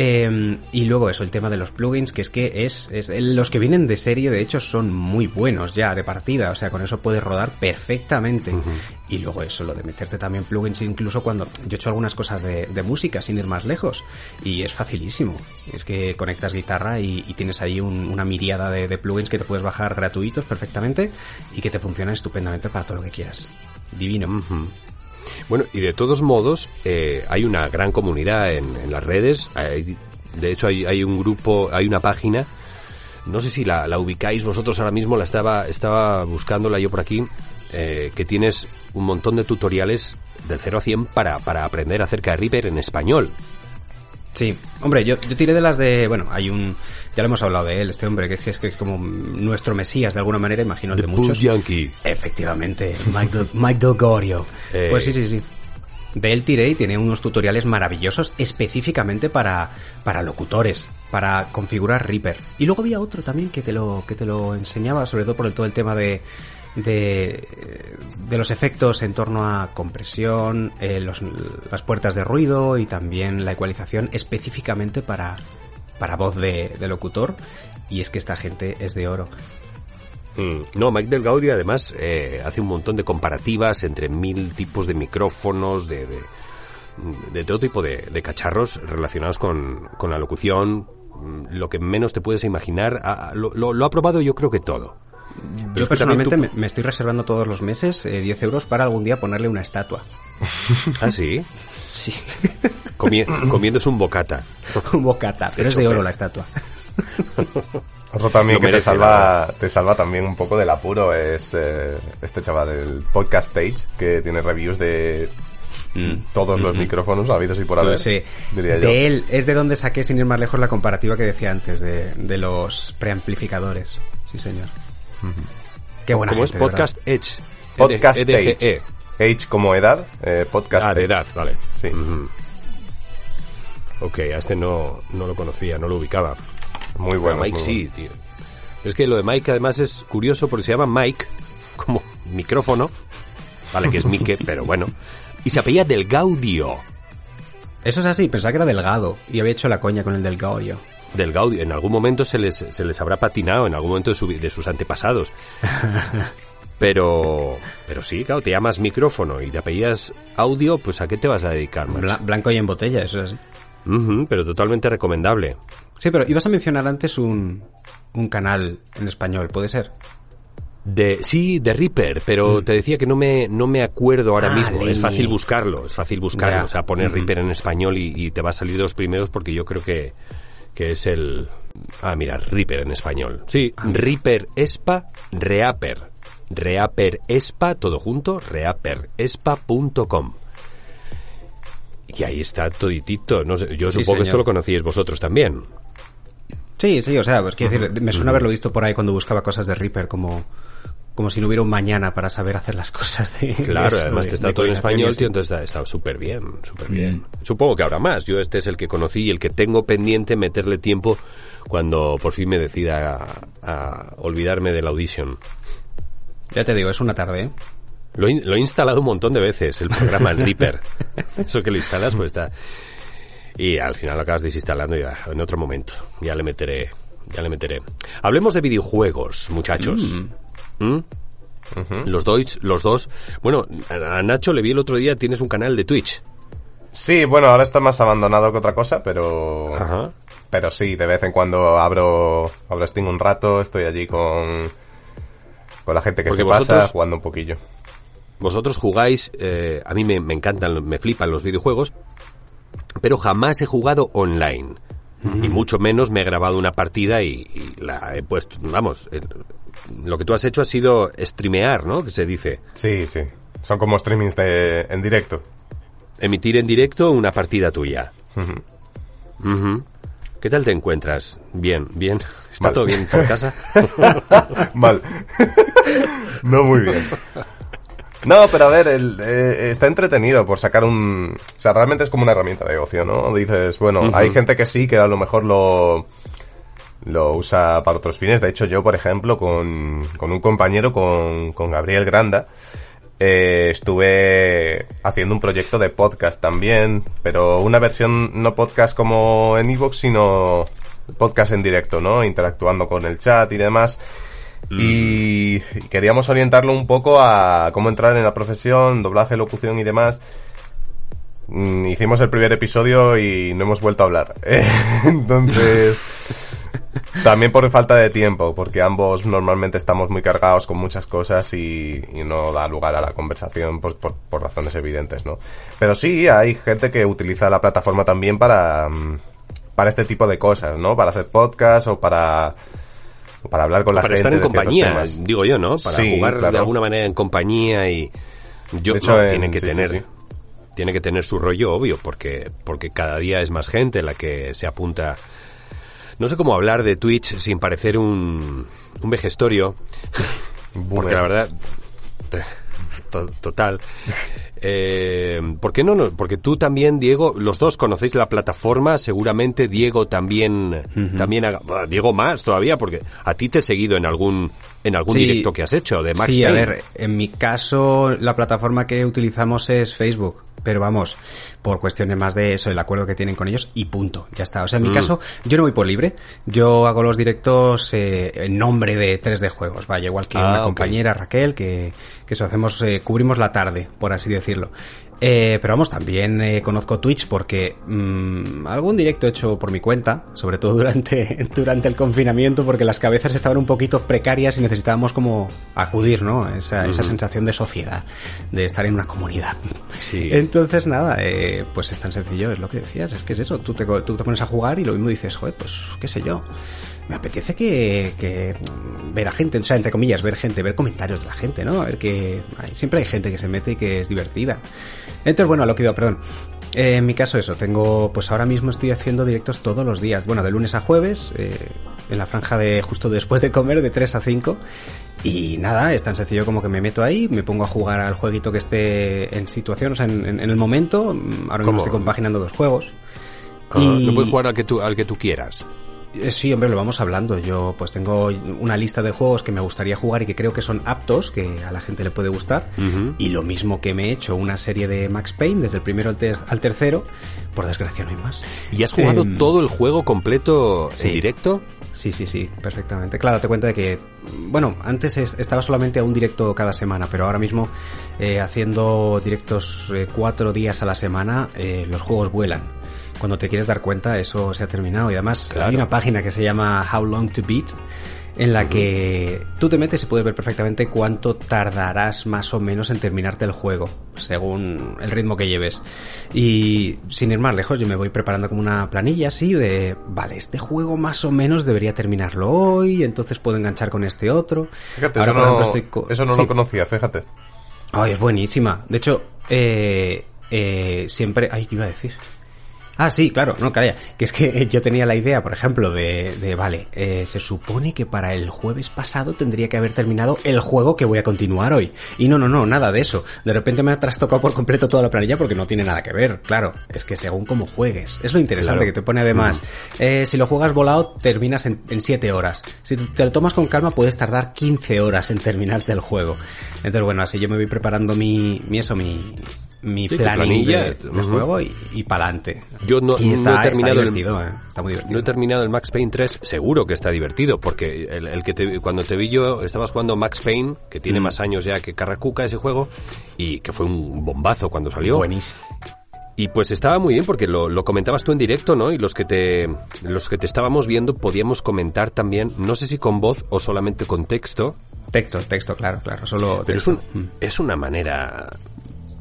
Eh, y luego eso, el tema de los plugins, que es que es, es- los que vienen de serie, de hecho, son muy buenos ya de partida, o sea, con eso puedes rodar perfectamente. Y luego eso, lo de meterte también plugins, incluso cuando yo he hecho algunas cosas de, de música sin ir más lejos, y es facilísimo. Es que conectas guitarra y, y tienes ahí un- una miriada de, de plugins que te puedes bajar gratuitos perfectamente y que te funcionan estupendamente para todo lo que quieras. Divino. Bueno, y de todos modos, eh, hay una gran comunidad en, las redes. Hay- de hecho, hay, hay un grupo, hay una página. No sé si la, la ubicáis vosotros ahora mismo, la estaba, estaba buscándola yo por aquí, eh, que tienes un montón de tutoriales del 0 a 100 para, para aprender acerca de Reaper en español. Sí, hombre, yo, yo tiré de las de, bueno, hay un, ya lo hemos hablado de él, este hombre, que es, que es, que es como nuestro mesías de alguna manera, imagino el de muchos. Yankee. Efectivamente, Mike, Del- Mike Del Gorio. Eh. Pues sí, sí, sí. De él tiré y tiene unos tutoriales maravillosos específicamente para, para locutores, para configurar Reaper. Y luego había otro también que te lo, que te lo enseñaba, sobre todo por el, todo el tema de, de, de los efectos en torno a compresión, eh, los- las puertas de ruido y también la ecualización específicamente para, para voz de, de locutor. Y es que esta gente es de oro. Mm, No, Mike Del Gaudio además eh, hace un montón de comparativas entre mil tipos de micrófonos, de, de, todo tipo de, de cacharros relacionados con, con la locución, mm, lo que menos te puedes imaginar. Lo ha probado yo creo que todo. Pero Yo es personalmente tú- me, me estoy reservando todos los meses eh, 10 euros para algún día ponerle una estatua. Ah, sí. Sí. Comie- comiéndose un bocata. Un bocata, pero es de oro la estatua. Otro también que te salva, te salva también un poco del apuro es eh, este chaval del Podcast Stage, que tiene reviews de todos los micrófonos habidos y por haber, Sí. diría yo. De él es de donde saqué, sin ir más lejos, la comparativa que decía antes de, de los preamplificadores. Sí, señor. Qué buena Como es gente, verdad. Podcast Edge. Podcast EDGE. Age. Age como edad, eh, podcast Ah, de edad, vale. Sí. Ok, a este no, no lo conocía, no lo ubicaba. Muy bueno. Mike muy sí, tío. Es que lo de Mike además es curioso porque se llama Mike, como micrófono. Vale, que es Mike, pero bueno. Y se apellía del Gaudio. Eso es así, pensaba que era delgado y había hecho la coña con el delgado yo. Del Gaudio. En algún momento se les, se les habrá patinado, en algún momento de, su- de sus antepasados. Pero, pero sí, claro, te llamas micrófono y te apellidas audio, pues ¿a qué te vas a dedicar, macho? Bla- blanco y en botella, eso es así. Ujú, pero totalmente recomendable. Sí, pero ibas a mencionar antes un, un canal en español, ¿puede ser? De, sí, de Reaper, pero te decía que no me, no me acuerdo ahora Ah, mismo. Es fácil buscarlo, es fácil buscarlo. O sea, poner Ujú. Reaper en español y, y te va a salir de los primeros porque yo creo que, que es el... Ah, mira, Reaper en español. Sí, Reaper Espa Reaper. Reaper Espa, todo junto, reaperespa.com. Y ahí está toditito. No sé, yo Sí, supongo que esto lo conocíais vosotros también. Sí, sí, o sea, pues quiero decir, me suena haberlo visto por ahí cuando buscaba cosas de Reaper, como, como si no hubiera un mañana para saber hacer las cosas de Claro, de- además de- te está de todo en español, tío, entonces está está súper bien, súper bien. Supongo que habrá más. Yo este es el que conocí y el que tengo pendiente meterle tiempo cuando por fin me decida a, a olvidarme del Audition. Ya te digo, es una tarde, ¿eh? Lo, he in- lo he instalado un montón de veces, el programa, el Reaper. Eso que lo instalas, pues está... Y al final lo acabas desinstalando y ah, en otro momento. Ya le meteré, ya le meteré. Hablemos de videojuegos, muchachos. ¿Mm? Los dos, los dos. Bueno, a Nacho le vi el otro día, tienes un canal de Twitch. Sí, bueno, ahora está más abandonado que otra cosa, pero... Ajá. Pero sí, de vez en cuando abro, abro Steam un rato, estoy allí con, con la gente que Porque se pasa jugando un poquillo. Vosotros jugáis, eh, a mí me, me encantan, me flipan los videojuegos, pero jamás he jugado online. Y mucho menos me he grabado una partida y, y la he puesto, vamos, eh, lo que tú has hecho ha sido streamear, ¿no? Que se dice. Sí, sí. Son como streamings de, en directo. Emitir en directo una partida tuya. ¿Qué tal te encuentras? Bien, bien. ¿Está Mal. todo bien por casa? Mal. no muy bien. No, pero a ver, el, eh, está entretenido por sacar un... O sea, realmente es como una herramienta de negocio, ¿no? Dices, bueno, hay gente que sí, que a lo mejor lo lo usa para otros fines. De hecho, yo, por ejemplo, con, con un compañero, con, con Gabriel Granda, eh, estuve haciendo un proyecto de podcast también, pero una versión no podcast como en Evox, sino podcast en directo, ¿no? Interactuando con el chat y demás. Y, y queríamos orientarlo un poco a cómo entrar en la profesión, doblaje, locución y demás. Mm, Hicimos el primer episodio y no hemos vuelto a hablar. Entonces, también por falta de tiempo, porque ambos normalmente estamos muy cargados con muchas cosas y, y no da lugar a la conversación pues, por, por razones evidentes, ¿no? Pero sí, hay gente que utiliza la plataforma también para, mm, para este tipo de cosas, ¿no? Para hacer podcast o para, para hablar con la para gente estar en compañía, digo yo, ¿no? Para Sí, jugar de alguna manera en compañía y yo hecho, no, en- tiene que sí, tener sí. tiene que tener su rollo obvio porque porque cada día es más gente la que se apunta. No sé cómo hablar de Twitch sin parecer un un vejestorio, porque la verdad to- total eh, ¿Por qué no, no? Porque tú también, Diego, los dos conocéis la plataforma, seguramente Diego también, también haga- Diego más todavía, porque a ti te he seguido en algún, en algún Sí. directo que has hecho de Max Sí, a ver, en mi caso la plataforma que utilizamos es Facebook, pero vamos, por cuestiones más de eso, el acuerdo que tienen con ellos y punto, ya está. O sea, en Mm. mi caso, yo no voy por libre, yo hago los directos eh, en nombre de 3D Juegos, vaya, igual que Ah, una compañera Raquel, que, que eso hacemos, eh, cubrimos la tarde, por así decirlo. Eh, pero vamos, también eh, conozco Twitch porque mm, algún directo he hecho por mi cuenta, sobre todo durante, durante el confinamiento, porque las cabezas estaban un poquito precarias y necesitábamos como acudir, ¿no? Esa, esa sensación de sociedad, de estar en una comunidad. Sí. Entonces, nada, eh, pues es tan sencillo, es lo que decías, es que es eso, tú te, tú te pones a jugar y lo mismo dices, joder, pues qué sé yo. Me apetece que, que ver a gente, o sea, entre comillas, ver gente, ver comentarios de la gente, ¿no? A ver que siempre hay gente que se mete y que es divertida. Entonces, bueno, a lo que iba, perdón. Eh, en mi caso eso, tengo, pues ahora mismo estoy haciendo directos todos los días, bueno, de lunes a jueves, eh, en la franja de justo después de comer, de 3 a 5. Y nada, es tan sencillo como que me meto ahí, me pongo a jugar al jueguito que esté en situación, o sea, en, el momento. Ahora mismo ¿Cómo? estoy compaginando dos juegos. No puedes jugar al que tú, al que tú quieras. Eh, Sí, hombre, lo vamos hablando. Yo pues tengo una lista de juegos que me gustaría jugar y que creo que son aptos, que a la gente le puede gustar. Y lo mismo que me he hecho una serie de Max Payne, desde el primero al, ter- al tercero. Por desgracia no hay más. ¿Y has jugado todo el juego completo sí. en directo? Sí, sí, sí, perfectamente. Claro, te cuenta de que, bueno, antes es- estaba solamente a un directo cada semana, pero ahora mismo eh, haciendo directos eh, cuatro días a la semana, eh, los juegos vuelan. Cuando te quieres dar cuenta, eso se ha terminado. Y además Claro. hay una página que se llama How Long to Beat, en la que tú te metes y puedes ver perfectamente cuánto tardarás más o menos en terminarte el juego, según el ritmo que lleves. Y sin ir más lejos, yo me voy preparando como una planilla así de, vale, este juego más o menos debería terminarlo hoy, entonces puedo enganchar con este otro. Fíjate, Ahora, eso por no, ejemplo, estoy co- eso no Sí. lo conocía, fíjate. Ay, es buenísima. De hecho, eh, eh, siempre... Ay, ¿qué iba a decir? Ah, sí, claro, no, calla. Que es que yo tenía la idea, por ejemplo, de, de vale, eh, se supone que para el jueves pasado tendría que haber terminado el juego que voy a continuar hoy. Y no, no, no, nada de eso. De repente me ha trastocado por completo toda la planilla porque no tiene nada que ver. Claro, es que según cómo juegues. Es lo interesante Claro. que te pone además. eh, si lo juegas volado, terminas en, en 7 horas. Si te lo tomas con calma, puedes tardar 15 horas en terminarte el juego. Entonces, bueno, así yo me voy preparando mi, mi eso, mi, mi Sí, planilla, de, juego y, y pa'lante. Yo no- y no está, he terminado el- está divertido, eh, Está muy divertido. No he terminado el Max Payne 3, seguro que está divertido, porque el, el que te- cuando te vi yo estabas jugando Max Payne, que Mm. tiene más años ya que Carracuca ese juego, y que fue un bombazo cuando salió. Buenísimo. Y pues estaba muy bien porque lo, lo comentabas tú en directo, ¿no? Y los que te los que te estábamos viendo podíamos comentar también, no sé si con voz o solamente con texto, Texto, texto, claro, claro. Solo pero es, un- Mm. es una manera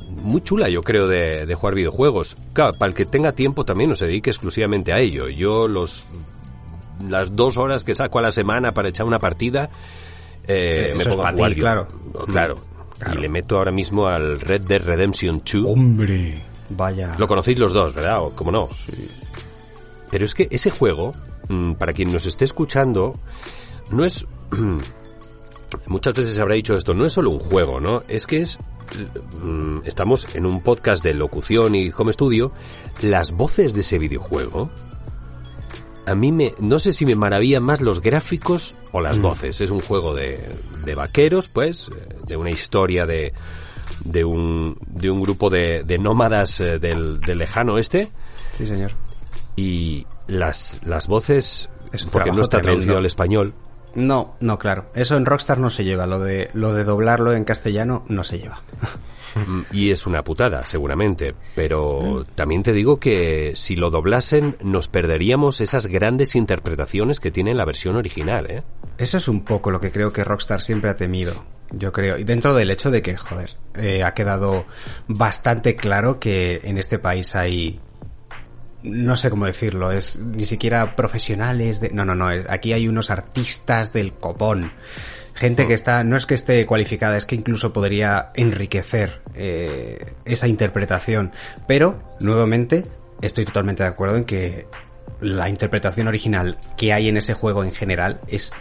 muy chula, yo creo, de, de jugar videojuegos. Claro, para el que tenga tiempo también no se dedique exclusivamente a ello. Yo los las dos horas que saco a la semana para echar una partida, eh, me pongo a ti, jugar claro. Claro. Claro. Y le meto ahora mismo al Red Dead Redemption 2. Hombre, vaya. Lo conocéis los dos, ¿verdad? O como no. Pero es que ese juego, mm, para quien nos esté escuchando, no es... Muchas veces se habrá dicho esto, no es solo un juego, ¿no? Es que es... mm, Estamos en un podcast de locución y home studio. Las voces de ese videojuego... A mí me... No sé si me maravillan más los gráficos o las voces. Es un juego de, de vaqueros, pues, eh, de una historia de, de, un, de un grupo de, de nómadas eh, del, del lejano oeste Sí, señor. y las, las voces, Es porque no está traducido al español, No, no, claro. Eso en Rockstar no se lleva. Lo de, lo de doblarlo en castellano no se lleva. y es una putada, seguramente, pero también te digo que si lo doblasen nos perderíamos esas grandes interpretaciones que tiene la versión original, ¿eh? Eso es un poco lo que creo que Rockstar siempre ha temido. Yo creo. Y dentro del hecho de que, joder, eh, ha quedado bastante claro que en este país hay. No sé cómo decirlo, es ni siquiera profesionales de. No, no, no. Aquí hay unos artistas del copón. Gente que está, no es que esté cualificada, es que incluso podría enriquecer eh, esa interpretación. Pero, nuevamente, estoy totalmente de acuerdo en que la interpretación original que hay en ese juego en general es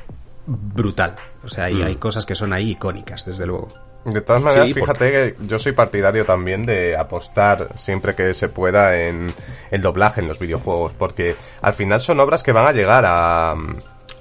brutal. O sea, y hay cosas que son ahí icónicas, desde luego. De todas maneras, Sí, fíjate que yo soy partidario también de apostar siempre que se pueda en el doblaje en los videojuegos, porque al final son obras que van a llegar a,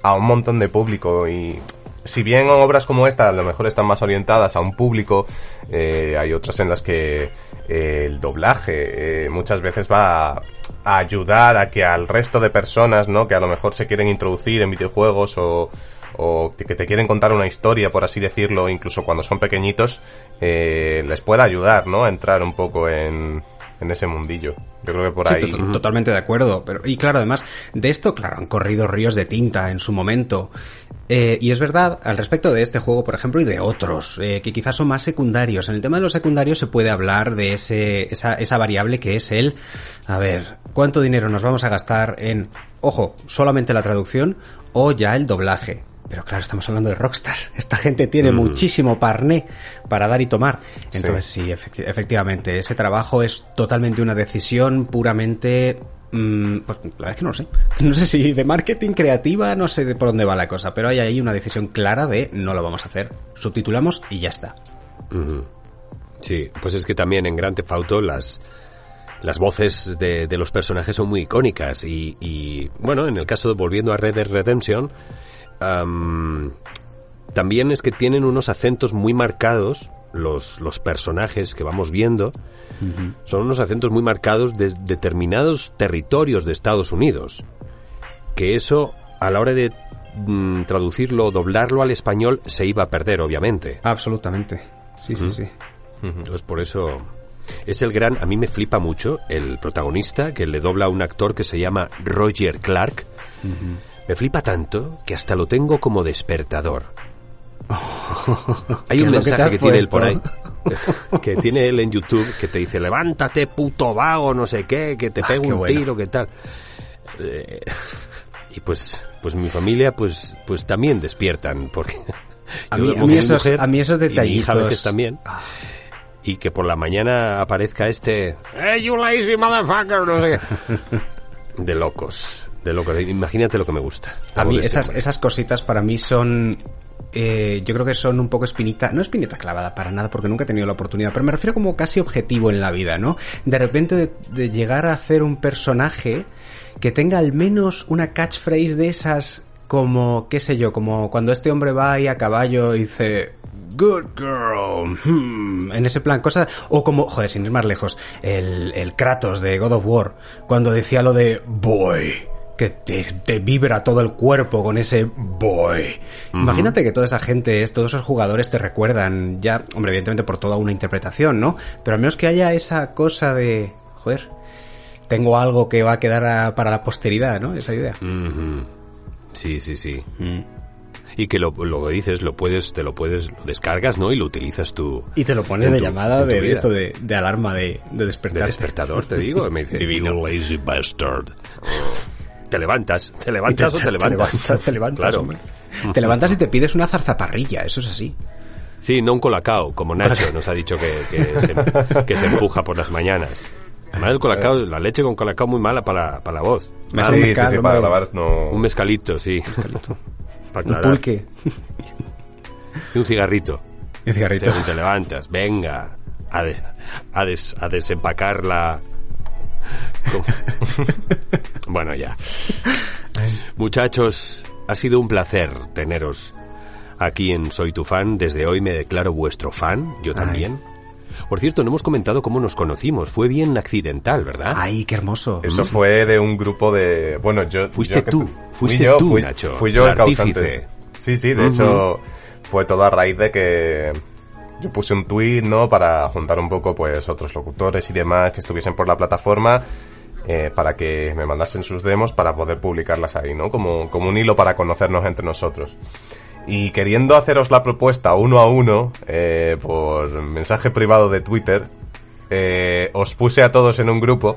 a un montón de público y si bien obras como esta a lo mejor están más orientadas a un público, eh, hay otras en las que eh, el doblaje eh, muchas veces va a, a ayudar a que al resto de personas, ¿no? Que a lo mejor se quieren introducir en videojuegos o, o que te quieren contar una historia, por así decirlo, incluso cuando son pequeñitos, eh, les pueda ayudar, ¿no? A entrar un poco en, en ese mundillo. Yo creo que por Sí, ahí... to- totalmente de acuerdo. Pero, y claro, además, de esto, claro, han corrido ríos de tinta en su momento. Eh, y es verdad, al respecto de este juego, por ejemplo, y de otros, eh, que quizás son más secundarios. En el tema de los secundarios se puede hablar de ese, esa, esa variable que es el, a ver, ¿cuánto dinero nos vamos a gastar en, ojo, solamente la traducción o ya el doblaje? Pero claro, estamos hablando de Rockstar. Esta gente tiene muchísimo parné para dar y tomar. Entonces sí, efecti- efectivamente, ese trabajo es totalmente una decisión puramente... mm, pues la verdad es que no lo sé. No sé si de marketing creativa, no sé de por dónde va la cosa, pero hay ahí una decisión clara de no lo vamos a hacer. Subtitulamos y ya está. Sí, pues es que también en Grand Theft Auto las, las voces de, de los personajes son muy icónicas y, y, bueno, en el caso de volviendo a Red Dead Redemption, am, también es que tienen unos acentos muy marcados los, los personajes que vamos viendo. Son unos acentos muy marcados de determinados territorios de Estados Unidos. Que eso, a la hora de mm, traducirlo o doblarlo al español, se iba a perder, obviamente. Absolutamente. Sí, sí, sí. Entonces por eso es el gran, a mí me flipa mucho el protagonista que le dobla a un actor que se llama Roger Clark. Me flipa tanto que hasta lo tengo como despertador. Hay ¿Qué un que mensaje has que tiene él por ahí. que tiene él en YouTube que te dice levántate puto vago no sé qué que te Ah, pego un bueno. tiro que tal Eh, y pues pues mi familia pues pues también despiertan porque A mí- a mí esos- mujer a mí esos y mi hija detallitos- también y que por la mañana aparezca este hey you lazy motherfucker no sé qué de locos de locos imagínate lo que me gusta A mí este esas, hombre. esas cositas para mí son... eh, yo creo que son un poco espinita, no espinita clavada para nada porque nunca he tenido la oportunidad, pero me refiero como casi objetivo en la vida, ¿no? De repente de, de llegar a hacer un personaje que tenga al menos una catchphrase de esas como, qué sé yo, como cuando este hombre va ahí a caballo y dice... Good girl. hmm", En ese plan, cosas. O como, joder, sin ir más lejos, el, el Kratos de God of War, cuando decía lo de boy que te, te vibra todo el cuerpo con ese boy. Imagínate que toda esa gente, es- todos esos jugadores te recuerdan, ya, hombre, evidentemente por toda una interpretación, ¿no? Pero al menos que haya esa cosa de, joder, tengo algo que va a quedar a- para la posteridad, ¿no? Esa idea. Sí sí sí y que lo, lo que dices lo puedes te lo puedes lo descargas no y lo utilizas tú Y te lo pones de tu- llamada de, vida. esto de, de alarma de, de de despertador te digo me dice you lazy bastard te levantas te levantas o te levantas Te levantas, te levantas, claro hombre. Te levantas y te pides una zarzaparrilla, eso es así. sí no un colacao como Nacho nos ha dicho que, que, se, que se empuja por las mañanas Además, el colacao, la leche con colacao muy mala para, para la voz. Me Ah, hace un sí, sí, mezcal, sí, para hombre. grabar no... Un mezcalito, sí. Para Un pulque. Y un cigarrito. Un cigarrito. Te, te levantas, venga, a, des- a, des- a desempacar la... Bueno, ya. Muchachos, ha sido un placer teneros aquí en Soy tu fan. Desde hoy me declaro vuestro fan, yo también. Por cierto, no hemos comentado cómo nos conocimos. Fue bien accidental, ¿verdad? Ay, qué hermoso. Eso fue de un grupo de... Bueno, yo... Fuiste yo que- tú, fui fuiste yo, tú, fui, Nacho, Fui yo el el, causante. Sí, sí, de hecho fue todo a raíz de que yo puse un tuit, ¿no? Para juntar un poco, pues, otros locutores y demás que estuviesen por la plataforma eh, para que me mandasen sus demos para poder publicarlas ahí, ¿no? Como, como un hilo para conocernos entre nosotros. Y queriendo haceros la propuesta uno a uno, eh, por mensaje privado de Twitter, eh, os puse a todos en un grupo,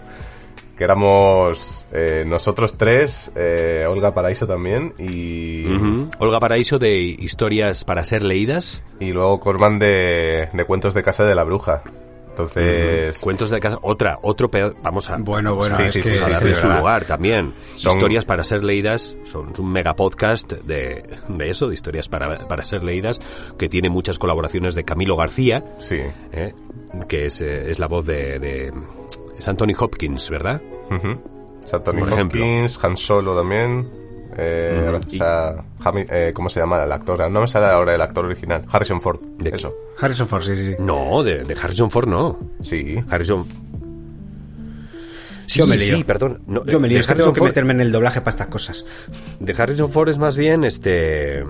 que éramos eh, nosotros tres, eh, Olga Paraíso también, y, Ujú. Olga Paraíso de Historias para ser leídas. y luego Corman de, de Cuentos de Casa de la Bruja. Entonces, Cuentos de casa. Otra, otro peor. Vamos a. Bueno, bueno, Sí, es sí, que- sí, a sí, su lugar también. Son- Historias para ser leídas son un mega podcast de, de eso, de historias para, para ser leídas, que tiene muchas colaboraciones de Camilo García, sí. ¿eh? que es, eh, es la voz de, de- Es Anthony Hopkins, ¿verdad? Tony Por ejemplo. Hopkins, Han Solo también. Eh, o sea, Jami- eh, ¿cómo se llama el actor? No me sale ahora el actor original. Harrison Ford. ¿De? Eso. Harrison Ford, sí, sí. No, de, de Harrison Ford no. Sí. Harrison. Sí, Yo me lío. sí, perdón. No, Yo me lío, de es que tengo que Ford- meterme en el doblaje para estas cosas. De Harrison Ford es más bien este.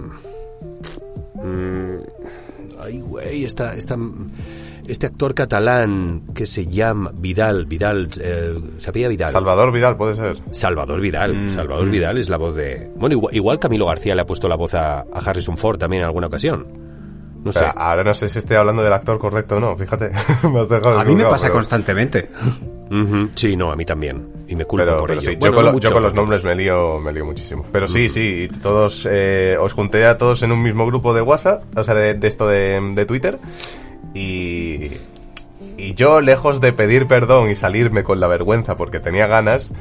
mm, ay, güey, esta, esta, este actor catalán que se llama Vidal, Vidal, eh, ¿sabía Vidal? Salvador Vidal, puede ser. Salvador Vidal, Mm, Salvador Vidal es la voz de... Bueno, igual, igual Camilo García le ha puesto la voz a, a Harrison Ford también en alguna ocasión. No sé. Ahora no sé si estoy hablando del actor correcto o no, fíjate. me has dejado A mí me pasa pero- constantemente. Ujú, Sí, no, a mí también. Y me culpo Pero, por pero ello. sí, Bueno, yo, con, no lo- mucho, yo con los nombres me lío, me lío muchísimo. Pero sí, sí, y todos, eh, os junté a todos en un mismo grupo de WhatsApp, o sea, de, de esto de, de Twitter, y, y yo, lejos de pedir perdón y salirme con la vergüenza porque tenía ganas,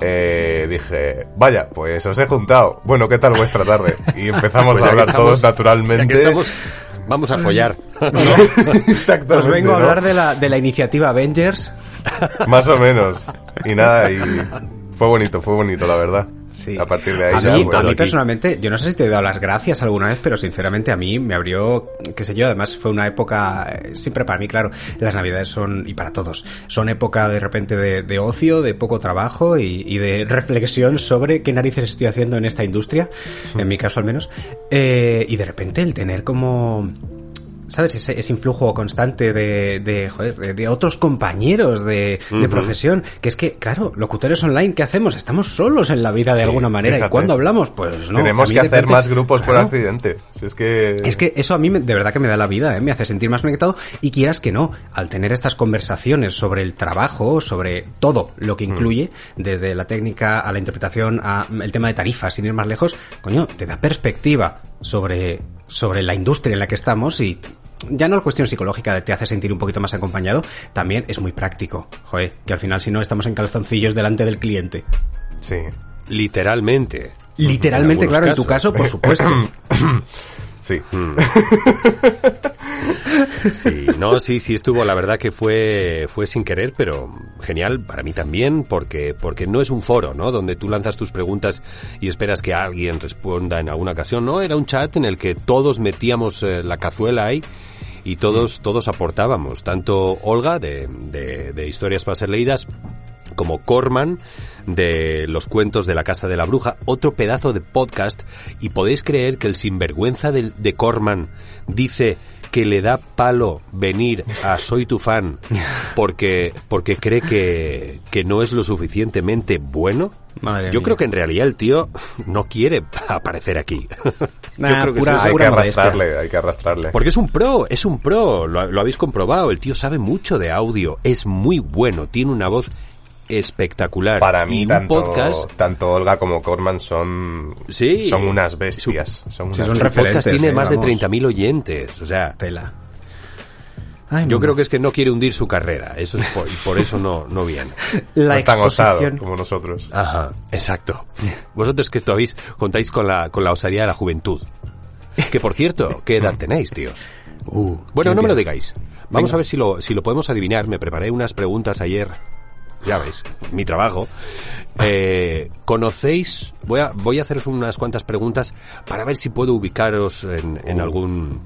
eh, dije, vaya, pues os he juntado. Bueno, ¿qué tal vuestra tarde? Y empezamos Pues a hablar estamos- todos naturalmente. Estamos, vamos a follar. Exactamente. Os vengo a ¿no? hablar de la, de la iniciativa Avengers. Más o menos. Y nada, y fue bonito, fue bonito, la verdad. Sí. A partir de ahí A ya, mí, a mí personalmente, yo no sé si te he dado las gracias alguna vez, pero sinceramente a mí me abrió, qué sé yo, además fue una época, eh, siempre para mí, claro, las navidades son, y para todos, son época de repente de, de ocio, de poco trabajo y, y de reflexión sobre qué narices estoy haciendo en esta industria, en mi caso al menos, eh, y de repente el tener como... ¿Sabes? Ese, ese influjo constante de, de, joder, de, otros compañeros de, de profesión. Que es que, claro, locutores online, ¿qué hacemos? Estamos solos en la vida de Sí, alguna manera. fíjate. ¿Y cuándo hablamos? Pues no. Tenemos que hacer repente- más grupos por accidente. Si es que... Es que eso a mí me- de verdad que me da la vida, ¿eh? me hace sentir más conectado y quieras que no, al tener estas conversaciones sobre el trabajo, sobre todo lo Mm. que incluye, desde la técnica a la interpretación, a el tema de tarifas, sin ir más lejos, coño, te da perspectiva sobre, sobre la industria en la que estamos y ya no la cuestión psicológica te hace sentir un poquito más acompañado, también es muy práctico, joder, que al final si no estamos en calzoncillos delante del cliente. Sí. Literalmente. Literalmente, En claro, en tu caso, por supuesto. Sí. Mm. Sí, no, sí, sí estuvo, la verdad que fue, fue sin querer, pero genial para mí también, porque, porque no es un foro, ¿no? Donde tú lanzas tus preguntas y esperas que alguien responda en alguna ocasión, no, era un chat en el que todos metíamos eh, la cazuela ahí y todos, todos aportábamos, tanto Olga de, de, Historias para ser leídas, como Corman de los cuentos de la Casa de la Bruja, otro pedazo de podcast, y podéis creer que el sinvergüenza de, de Corman dice que le da palo venir a Soy tu fan porque, porque cree que, que no es lo suficientemente bueno. Madre Yo mía. creo que en realidad el tío no quiere aparecer aquí. Nah, Yo creo que pura- es eso. Hay que arrastrarle, hay que arrastrarle. Porque es un pro, es un pro, lo, lo habéis comprobado, el tío sabe mucho de audio, es muy bueno, tiene una voz espectacular. Para mí, y un tanto, podcast, tanto Olga como Corman son, Sí. son unas bestias. Son Sí, unas son su referentes, podcast tiene eh, más vamos. de 30.000 oyentes, o sea, Tela. Ay, yo mamá. creo que es que no quiere hundir su carrera, eso es por, y por eso no, no viene. la no es tan osado como nosotros. Ajá, exacto. Vosotros que esto habéis, contáis con la, con la osadía de la juventud. Que por cierto, ¿qué edad tenéis, tíos? Uh, Bueno, ¿quién no me lo digáis. Vamos Venga. a ver si lo, si lo podemos adivinar. Me preparé unas preguntas ayer. Ya veis, mi trabajo. Eh, ¿Conocéis? Voy a, voy a haceros unas cuantas preguntas para ver si puedo ubicaros en, en algún...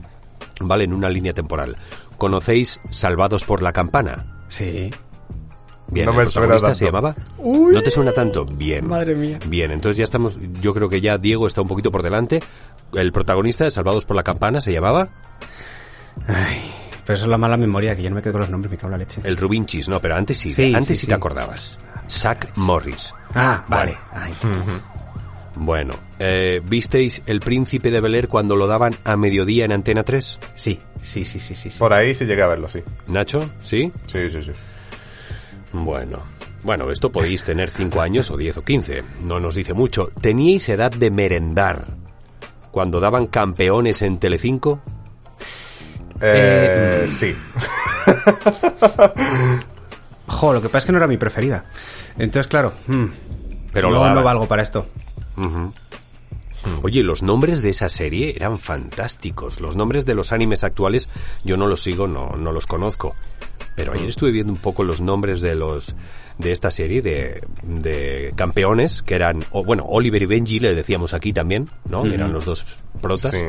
Vale, en una línea temporal. ¿Conocéis Salvados por la Campana? Sí. Bien, No ¿el me protagonista se tanto. llamaba? ¿No te suena tanto? Bien. Madre mía. Bien, entonces ya estamos, yo creo que ya Diego está un poquito por delante. El protagonista de Salvados por la Campana se llamaba Ay, pero eso es la mala memoria, que yo no me quedo con los nombres, me cago en la leche. el Rubinchis, no, pero antes sí, Sí, antes sí, sí, sí. te acordabas. Zack Morris. Ah, vale. Bueno, eh, ¿visteis El Príncipe de Bel Air cuando lo daban a mediodía en Antena 3? Sí, sí, sí, sí, sí. sí. Por ahí sí llegué a verlo, sí. Nacho, ¿sí? Sí, sí, sí. Bueno. Bueno, esto podéis tener 5 años o 10 o 15. No nos dice mucho. ¿Teníais edad de merendar cuando daban campeones en Telecinco? Eh, Eh, sí. Jo, lo que pasa es que no era mi preferida. Entonces, claro, mm, Pero lo no, no valgo para esto. Oye, los nombres de esa serie eran fantásticos. Los nombres de los animes actuales yo no los sigo, no, no los conozco. Pero ayer estuve viendo un poco los nombres de los de esta serie de, de campeones que eran, o, bueno, Oliver y Benji le decíamos aquí también, ¿no? Eran los dos protas. Sí.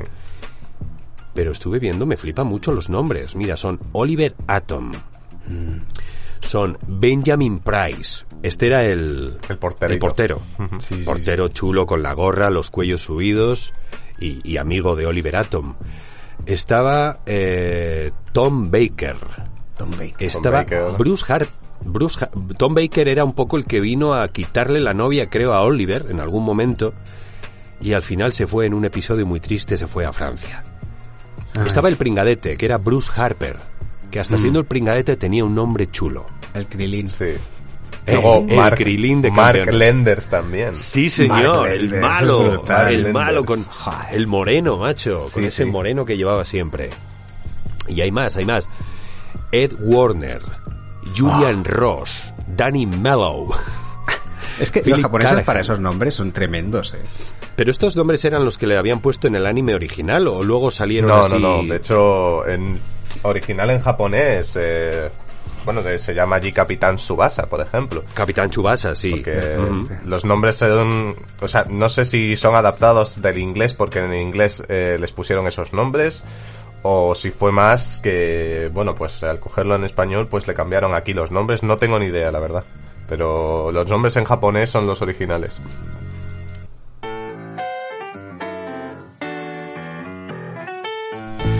Pero estuve viendo, me flipan mucho los nombres. Mira, son Oliver Atom. Son Benjamin Price. Este era el, El el portero. Sí, sí, portero chulo con la gorra, los cuellos subidos y, y amigo de Oliver Atom. Estaba eh, Tom Baker. Tom Baker. Estaba Baker. Bruce Hart. Bruce Ha- Tom Baker era un poco el que vino a quitarle la novia, creo, a Oliver en algún momento. Y al final se fue en un episodio muy triste, se fue a Francia. Estaba el pringadete, que era Bruce Harper, que hasta siendo el pringadete tenía un nombre chulo. El Krilin. Sí. El- Luego el Mark, Krilin de Mark campeón. Lenders también. Sí, Mark señor, el Lenders, malo, brutal. el malo con Joder. el moreno, macho, con Sí, ese sí. moreno que llevaba siempre. Y hay más, hay más. Ed Warner, Julian Ah. Ross, Danny Mellow. Es que los japoneses Callahan. para esos nombres son tremendos, eh. Pero estos nombres eran los que le habían puesto en el anime original o luego salieron No, así. no, no. De hecho, en original en japonés, eh, bueno, de- se llama allí Capitán Subasa, por ejemplo. Capitán Chubasa, sí. Porque los nombres son, o sea, no sé si son adaptados del inglés porque en inglés eh, les pusieron esos nombres o si fue más que, bueno, pues al cogerlo en español pues le cambiaron aquí los nombres, no tengo ni idea, la verdad. Pero los nombres en japonés son los originales.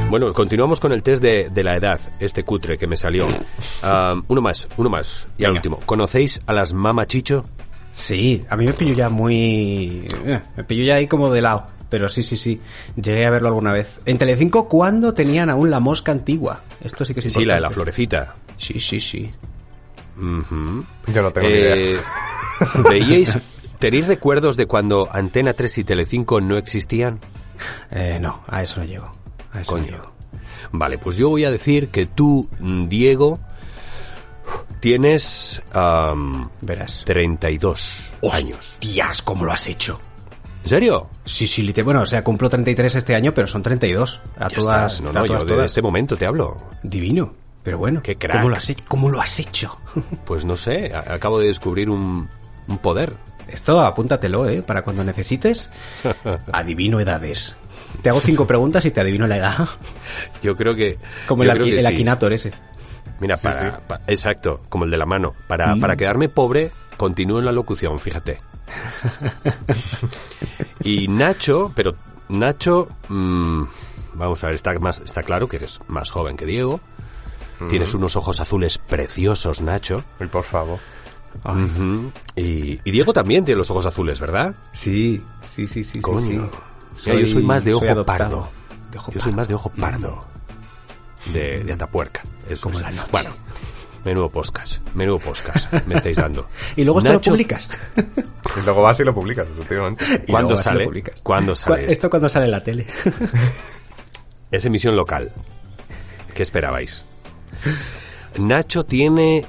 Bueno, continuamos con el test de, de la edad, este cutre que me salió. Ah, uno más, uno más. Y al último. ¿Conocéis a las mamachicho? Sí, a mí me pilló ya muy... eh, me pilló ya ahí como de lado. Pero sí, sí, sí. Llegué a verlo alguna vez. En Telecinco, ¿cuándo tenían aún la mosca antigua? Esto sí que es Sí, la de la importante. florecita. Sí, sí, sí. Ujú. Yo no tengo ni idea. Eh, ¿Veíais, tenéis recuerdos de cuando Antena 3 y Telecinco no existían? Eh, no, a eso no llego. A eso no Coño. llego. Vale, pues yo voy a decir que tú, mm, Diego, tienes am, Verás. 32 años. Tías, ¿cómo lo has hecho? ¿En serio? Sí, sí, lite- bueno, o sea, cumplo 33 este año, pero son 32. A Ya todas, está. No, a no, yo todas, de todas. este momento te hablo. Divino. Pero bueno, Qué crack. ¿cómo lo has lo has hecho? Pues no sé, acabo de descubrir un, un poder. Esto apúntatelo, ¿eh? Para cuando necesites. Adivino edades. Te hago cinco preguntas y te adivino la edad. Yo creo que... Como el, el sí. Akinator ese. Mira, Sí, para, sí. pa- exacto, como el de la mano. Para, Mm. para quedarme pobre, continúo en la locución, fíjate. y Nacho, pero Nacho, mm, vamos a ver, está, más, está claro que eres más joven que Diego. Tienes unos ojos azules preciosos, Nacho. Uy, por favor. Y, y Diego también tiene los ojos azules, ¿verdad? Sí, sí, sí, sí. Coño. sí, sí. Mira, yo soy más de ojo pardo. De ojo Yo soy más de ojo pardo. De, de Atapuerca. Eso Como es. la noche. Bueno, menudo podcast. Menudo podcast me estáis dando. Y luego esto lo publicas. Y luego vas y lo publicas, efectivamente. Y ¿Cuándo y sale? ¿Cuándo sale? Esto cuando sale en la tele. Es emisión local. ¿Qué esperabais? Nacho tiene...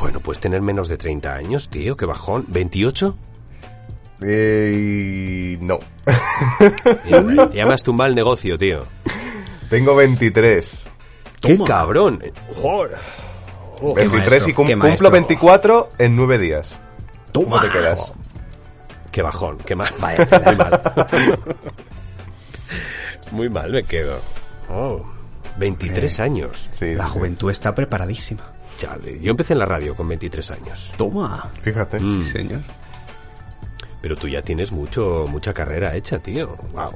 Bueno, puedes tener menos de 30 años, tío. Qué bajón. ¿28? Eh, y no. Mira, Ya me has tumbado el negocio, tío. Tengo 23. ¡Qué Toma. cabrón! Joder. 23 maestro, y cum- cumplo maestro. 24 en 9 días. ¿Cómo te quedas? ¡Qué bajón! ¡Qué mal! Muy mal. Muy mal me quedo. Oh, 23 años. Sí, La sí, juventud está preparadísima. Chale, yo empecé en la radio con 23 años. Toma. Fíjate. Mm. Sí, señor. Pero tú ya tienes mucho, mucha carrera hecha, tío. Wow.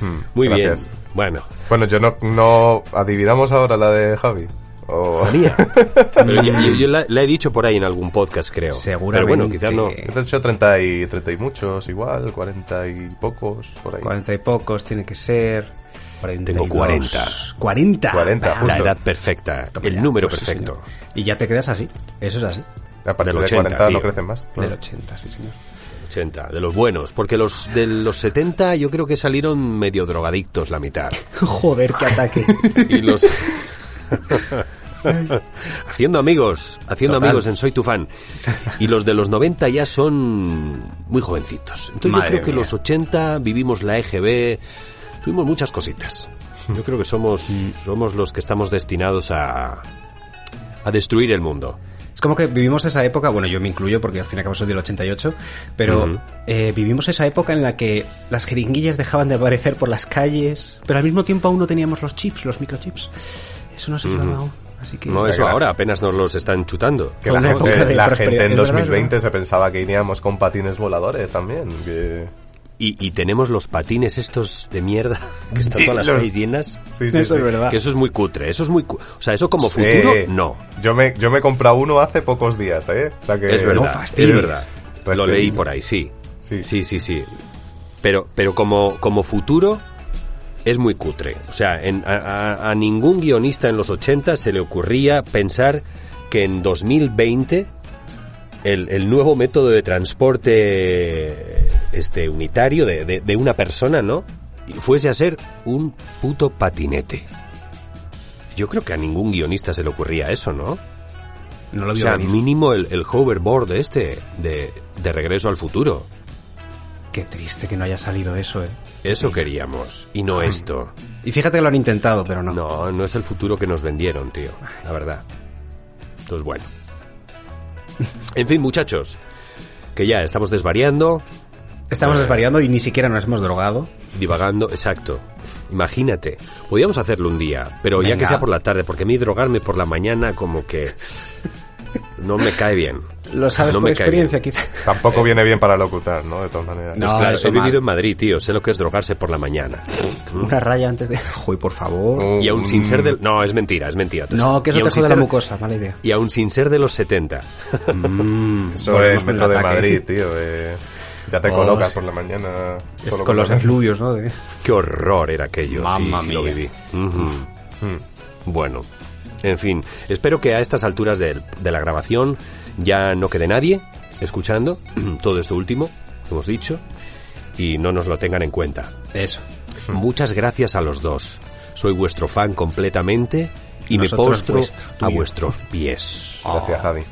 Hmm, Muy gracias. bien. Bueno, Bueno, yo no, no... ¿Adivinamos ahora la de Javi? O... pero yo, yo- yo la, la he dicho por ahí en algún podcast, creo. Seguramente. Pero bueno, quizás no. Te he hecho 30 y, 30 y muchos, igual, 40 y pocos, por ahí. Cuarenta y pocos tiene que ser. 42. Tengo 40. 40. 40, Bah, La justo. edad perfecta, toma el ya, número pues sí, perfecto. señor. y ya te quedas así. Eso es así. A partir Del de 80, 40 no tío. crecen más. Del 80, sí, señor. 80, de los buenos, porque los de los 70 yo creo que salieron medio drogadictos la mitad. Joder, qué ataque. Y los haciendo amigos, haciendo Total. amigos en Soy tu fan. Y los de los 90 ya son muy jovencitos. Entonces Madre yo creo que mía. los 80 vivimos la EGB, tuvimos muchas cositas. Yo creo que somos somos los que estamos destinados a a destruir el mundo. Es como que vivimos esa época, bueno, yo me incluyo porque al fin y al cabo soy del 88, pero Ujú. eh, vivimos esa época en la que las jeringuillas dejaban de aparecer por las calles, pero al mismo tiempo aún no teníamos los chips, los microchips. Eso no se llevaba aún. Así que... No, eso Venga. ahora apenas nos los están chutando. Que la, la gente en es verdad, 2020 es se pensaba que iríamos con patines voladores también. que- Y, y tenemos los patines estos de mierda que están Sí, todas las calles llenas. Sí, sí, Eso sí. es verdad. Que eso es muy cutre, eso es muy... cu- O sea, eso como Sí. futuro, no. Yo me, yo me he comprado uno hace pocos días, ¿eh? O sea que... Es verdad, fastidies. es verdad. Pues Lo leí por ahí, sí. Sí. Sí, sí, sí. Pero, pero como, como futuro es muy cutre. O sea, en- a, a- a ningún guionista en los 80 se le ocurría pensar que en 2020 el, el nuevo método de transporte este unitario de, de- de una persona, ¿no? fuese a ser un puto patinete. Yo creo que a ningún guionista se le ocurría eso, ¿no? No lo O sea, venir. mínimo el, el hoverboard este de, de regreso al futuro. Qué triste que no haya salido eso, eh. Eso queríamos, y no esto. Y fíjate que lo han intentado, pero no. No, no es el futuro que nos vendieron, tío, la verdad. Entonces, bueno. En fin, muchachos, que ya estamos desvariando, Estamos Eh. desvariando y ni siquiera nos hemos drogado. divagando, exacto. Imagínate, podíamos hacerlo un día, pero ya que Venga. sea por la tarde, porque a mí drogarme por la mañana como que no me cae bien. Lo sabes No por me experiencia, quizá. Tampoco viene bien para locutar, ¿no? De todas maneras. No. Pues claro, he vivido mal. en Madrid, tío, sé lo que es drogarse por la mañana. Una raya antes de... Joder, por favor. Un- Y aún sin ser del... No, es mentira, es mentira. No, que eso te jode la ser- mucosa, mala idea. Y aún sin ser de los 70. Mm, Eso volvemos es Metro de ataque. Madrid, tío. eh, ya te Oh, colocas sí. por la mañana. Es solo con los efluvios, ¿no? De- Qué horror era aquello. Mamma sí, sí, lo mía. viví. Mm. Bueno, en fin, espero que a estas alturas del- de, la grabación ya no quede nadie escuchando todo esto último que hemos dicho y no nos lo tengan en cuenta. Eso. Muchas gracias a los dos. Soy vuestro fan completamente y me postro vuestro, a vuestros pies. Gracias, Javi.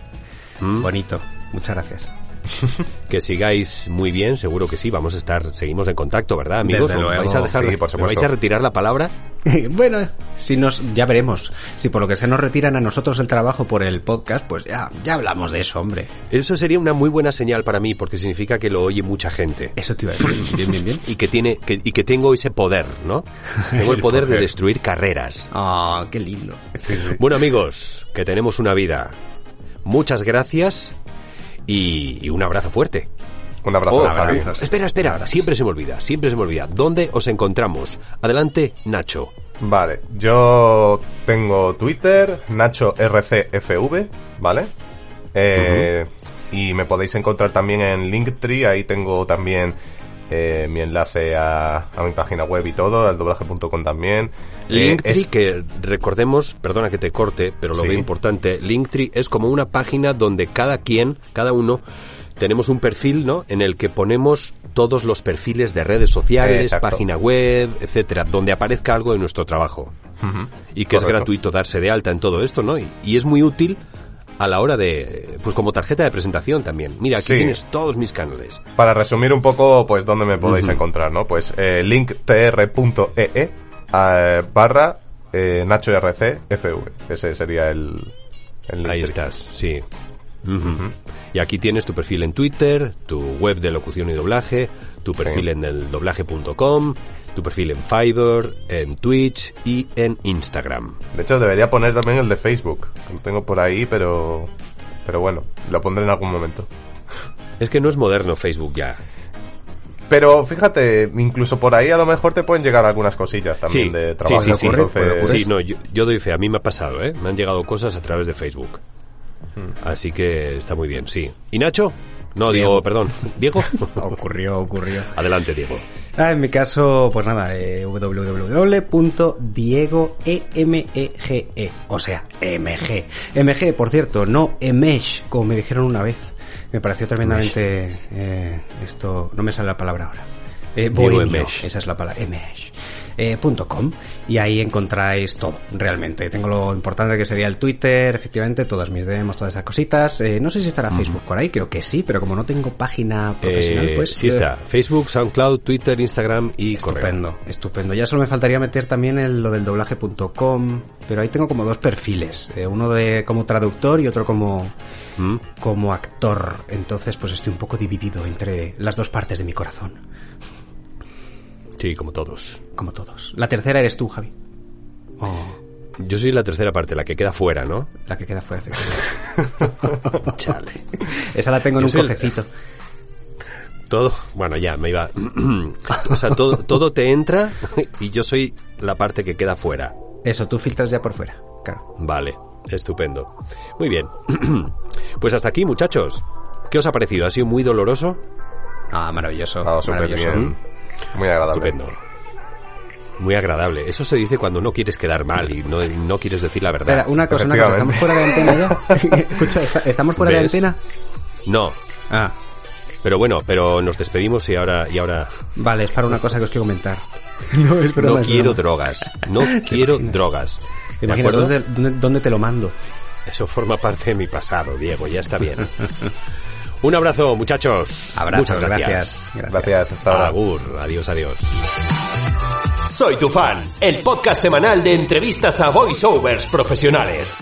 ¿Mm? Bonito. Muchas gracias. Que sigáis muy bien, seguro que sí. Vamos a estar, seguimos en contacto, ¿verdad, amigos? Desde ¿O luego. ¿Vais a dejar, Sí, por ¿me supuesto. vais a retirar la palabra? bueno, si nos, ya veremos. Si por lo que se nos retiran a nosotros el trabajo por el podcast, pues ya, ya hablamos de eso, hombre. Eso sería una muy buena señal para mí, porque significa que lo oye mucha gente. Eso te iba a decir. Bien, bien, bien. Y que tiene, que, y que tengo ese poder, ¿no? Tengo el, El poder, de destruir carreras. Ah, qué lindo. Sí, sí. Bueno, amigos, que tenemos una vida. Muchas gracias y, y un abrazo fuerte. Un abrazo, Oh, Javi. espera, espera, siempre se me olvida, siempre se me olvida. ¿Dónde os encontramos? Adelante, Nacho. Vale, yo tengo Twitter, Nacho RCFV, ¿vale? Eh, Y me podéis encontrar también en Linktree, ahí tengo también eh, mi enlace a, a mi página web y todo, al doblaje.com también. Eh, Linktree, es- que recordemos, perdona que te corte, pero lo Sí. veo importante, Linktree es como una página donde cada quien, cada uno, tenemos un perfil, ¿no? En el que ponemos todos los perfiles de redes sociales, Exacto. página web, etcétera, donde aparezca algo de nuestro trabajo. Y que es gratuito darse de alta en todo esto, ¿no? Y, y es muy útil a la hora de, pues como tarjeta de presentación también. Mira, aquí Sí. tienes todos mis canales. Para resumir un poco, pues, dónde me podéis encontrar, ¿no? Pues, eh, linktr.ee eh, barra eh, Nacho RC FV. Ese sería el, el Ahí estás, sí. Y aquí tienes tu perfil en Twitter, tu web de locución y doblaje, tu perfil Sí. en el doblaje.com, tu perfil en Fiverr, en Twitch y en Instagram. De hecho, debería poner también el de Facebook. Lo tengo por ahí, pero... Pero bueno, lo pondré en algún momento. Es que no es moderno Facebook ya. Pero fíjate, incluso por ahí a lo mejor te pueden llegar algunas cosillas también Sí, de sí, trabajo. sí, sí. Entonces, Sí, no, yo, yo doy fe, a mí me ha pasado, ¿eh? Me han llegado cosas a través de Facebook. Hmm. Así que está muy bien, sí. ¿Y Nacho? No, Diego. Diego, perdón. ¿Diego? Ocurrió, ocurrió. Adelante, Diego. Ah, en mi caso, pues nada, eh, www.diegoemege, E, o sea, MG. MG, por cierto, no Emesh, como me dijeron una vez. Me pareció tremendamente eh, esto, no me sale la palabra ahora. Eh, bohemio, esa es la palabra, Emesh. Eh, punto com, y ahí encontráis todo, realmente. Tengo lo importante que sería el Twitter, efectivamente, todas mis demos, todas esas cositas. Eh, no sé si estará Facebook por ahí, creo que sí, pero como no tengo página profesional, Eh, pues... sí eh, está. Facebook, SoundCloud, Twitter, Instagram y correo. Estupendo, estupendo. Ya solo me faltaría meter también el, lo del doblaje.com, pero ahí tengo como dos perfiles, eh, uno de como traductor y otro como ¿Mm? como actor. Entonces, pues estoy un poco dividido entre las dos partes de mi corazón, Sí, como todos. como todos. La tercera eres tú, Javi. Oh, Yo soy la tercera parte, la que queda fuera, ¿no? la que queda fuera. efectivamente. Chale. Esa la tengo en Yo un el- cofecito. Todo, bueno, ya me iba. o sea, todo, todo te entra y yo soy la parte que queda fuera. Eso, tú filtras ya por fuera. Claro. Vale, estupendo. Muy bien. pues hasta aquí, muchachos. ¿Qué os ha parecido? ¿Ha sido muy doloroso? Ah, maravilloso. Ha estado súper bien. Muy agradable. Estupendo. Muy agradable. Eso se dice cuando no quieres quedar mal y no, no quieres decir la verdad. Espera, una cosa, una cosa. ¿Estamos fuera de antena ya? Escucha, ¿está- ¿estamos fuera de ¿Ves? antena? No, Ah, pero bueno, pero nos despedimos y ahora y ahora vale, es para una cosa que os quiero comentar. No, es broma, no es quiero broma. drogas. No quiero imaginas? drogas. ¿Te ¿De imaginas dónde, dónde, dónde te lo mando? Eso forma parte de mi pasado, Diego, ya está bien. Un abrazo, muchachos. Abrazos, Muchas gracias. gracias. gracias. Gracias, hasta ahora. Agur, adiós, adiós. Soy tu fan, el podcast semanal de entrevistas a voiceovers profesionales.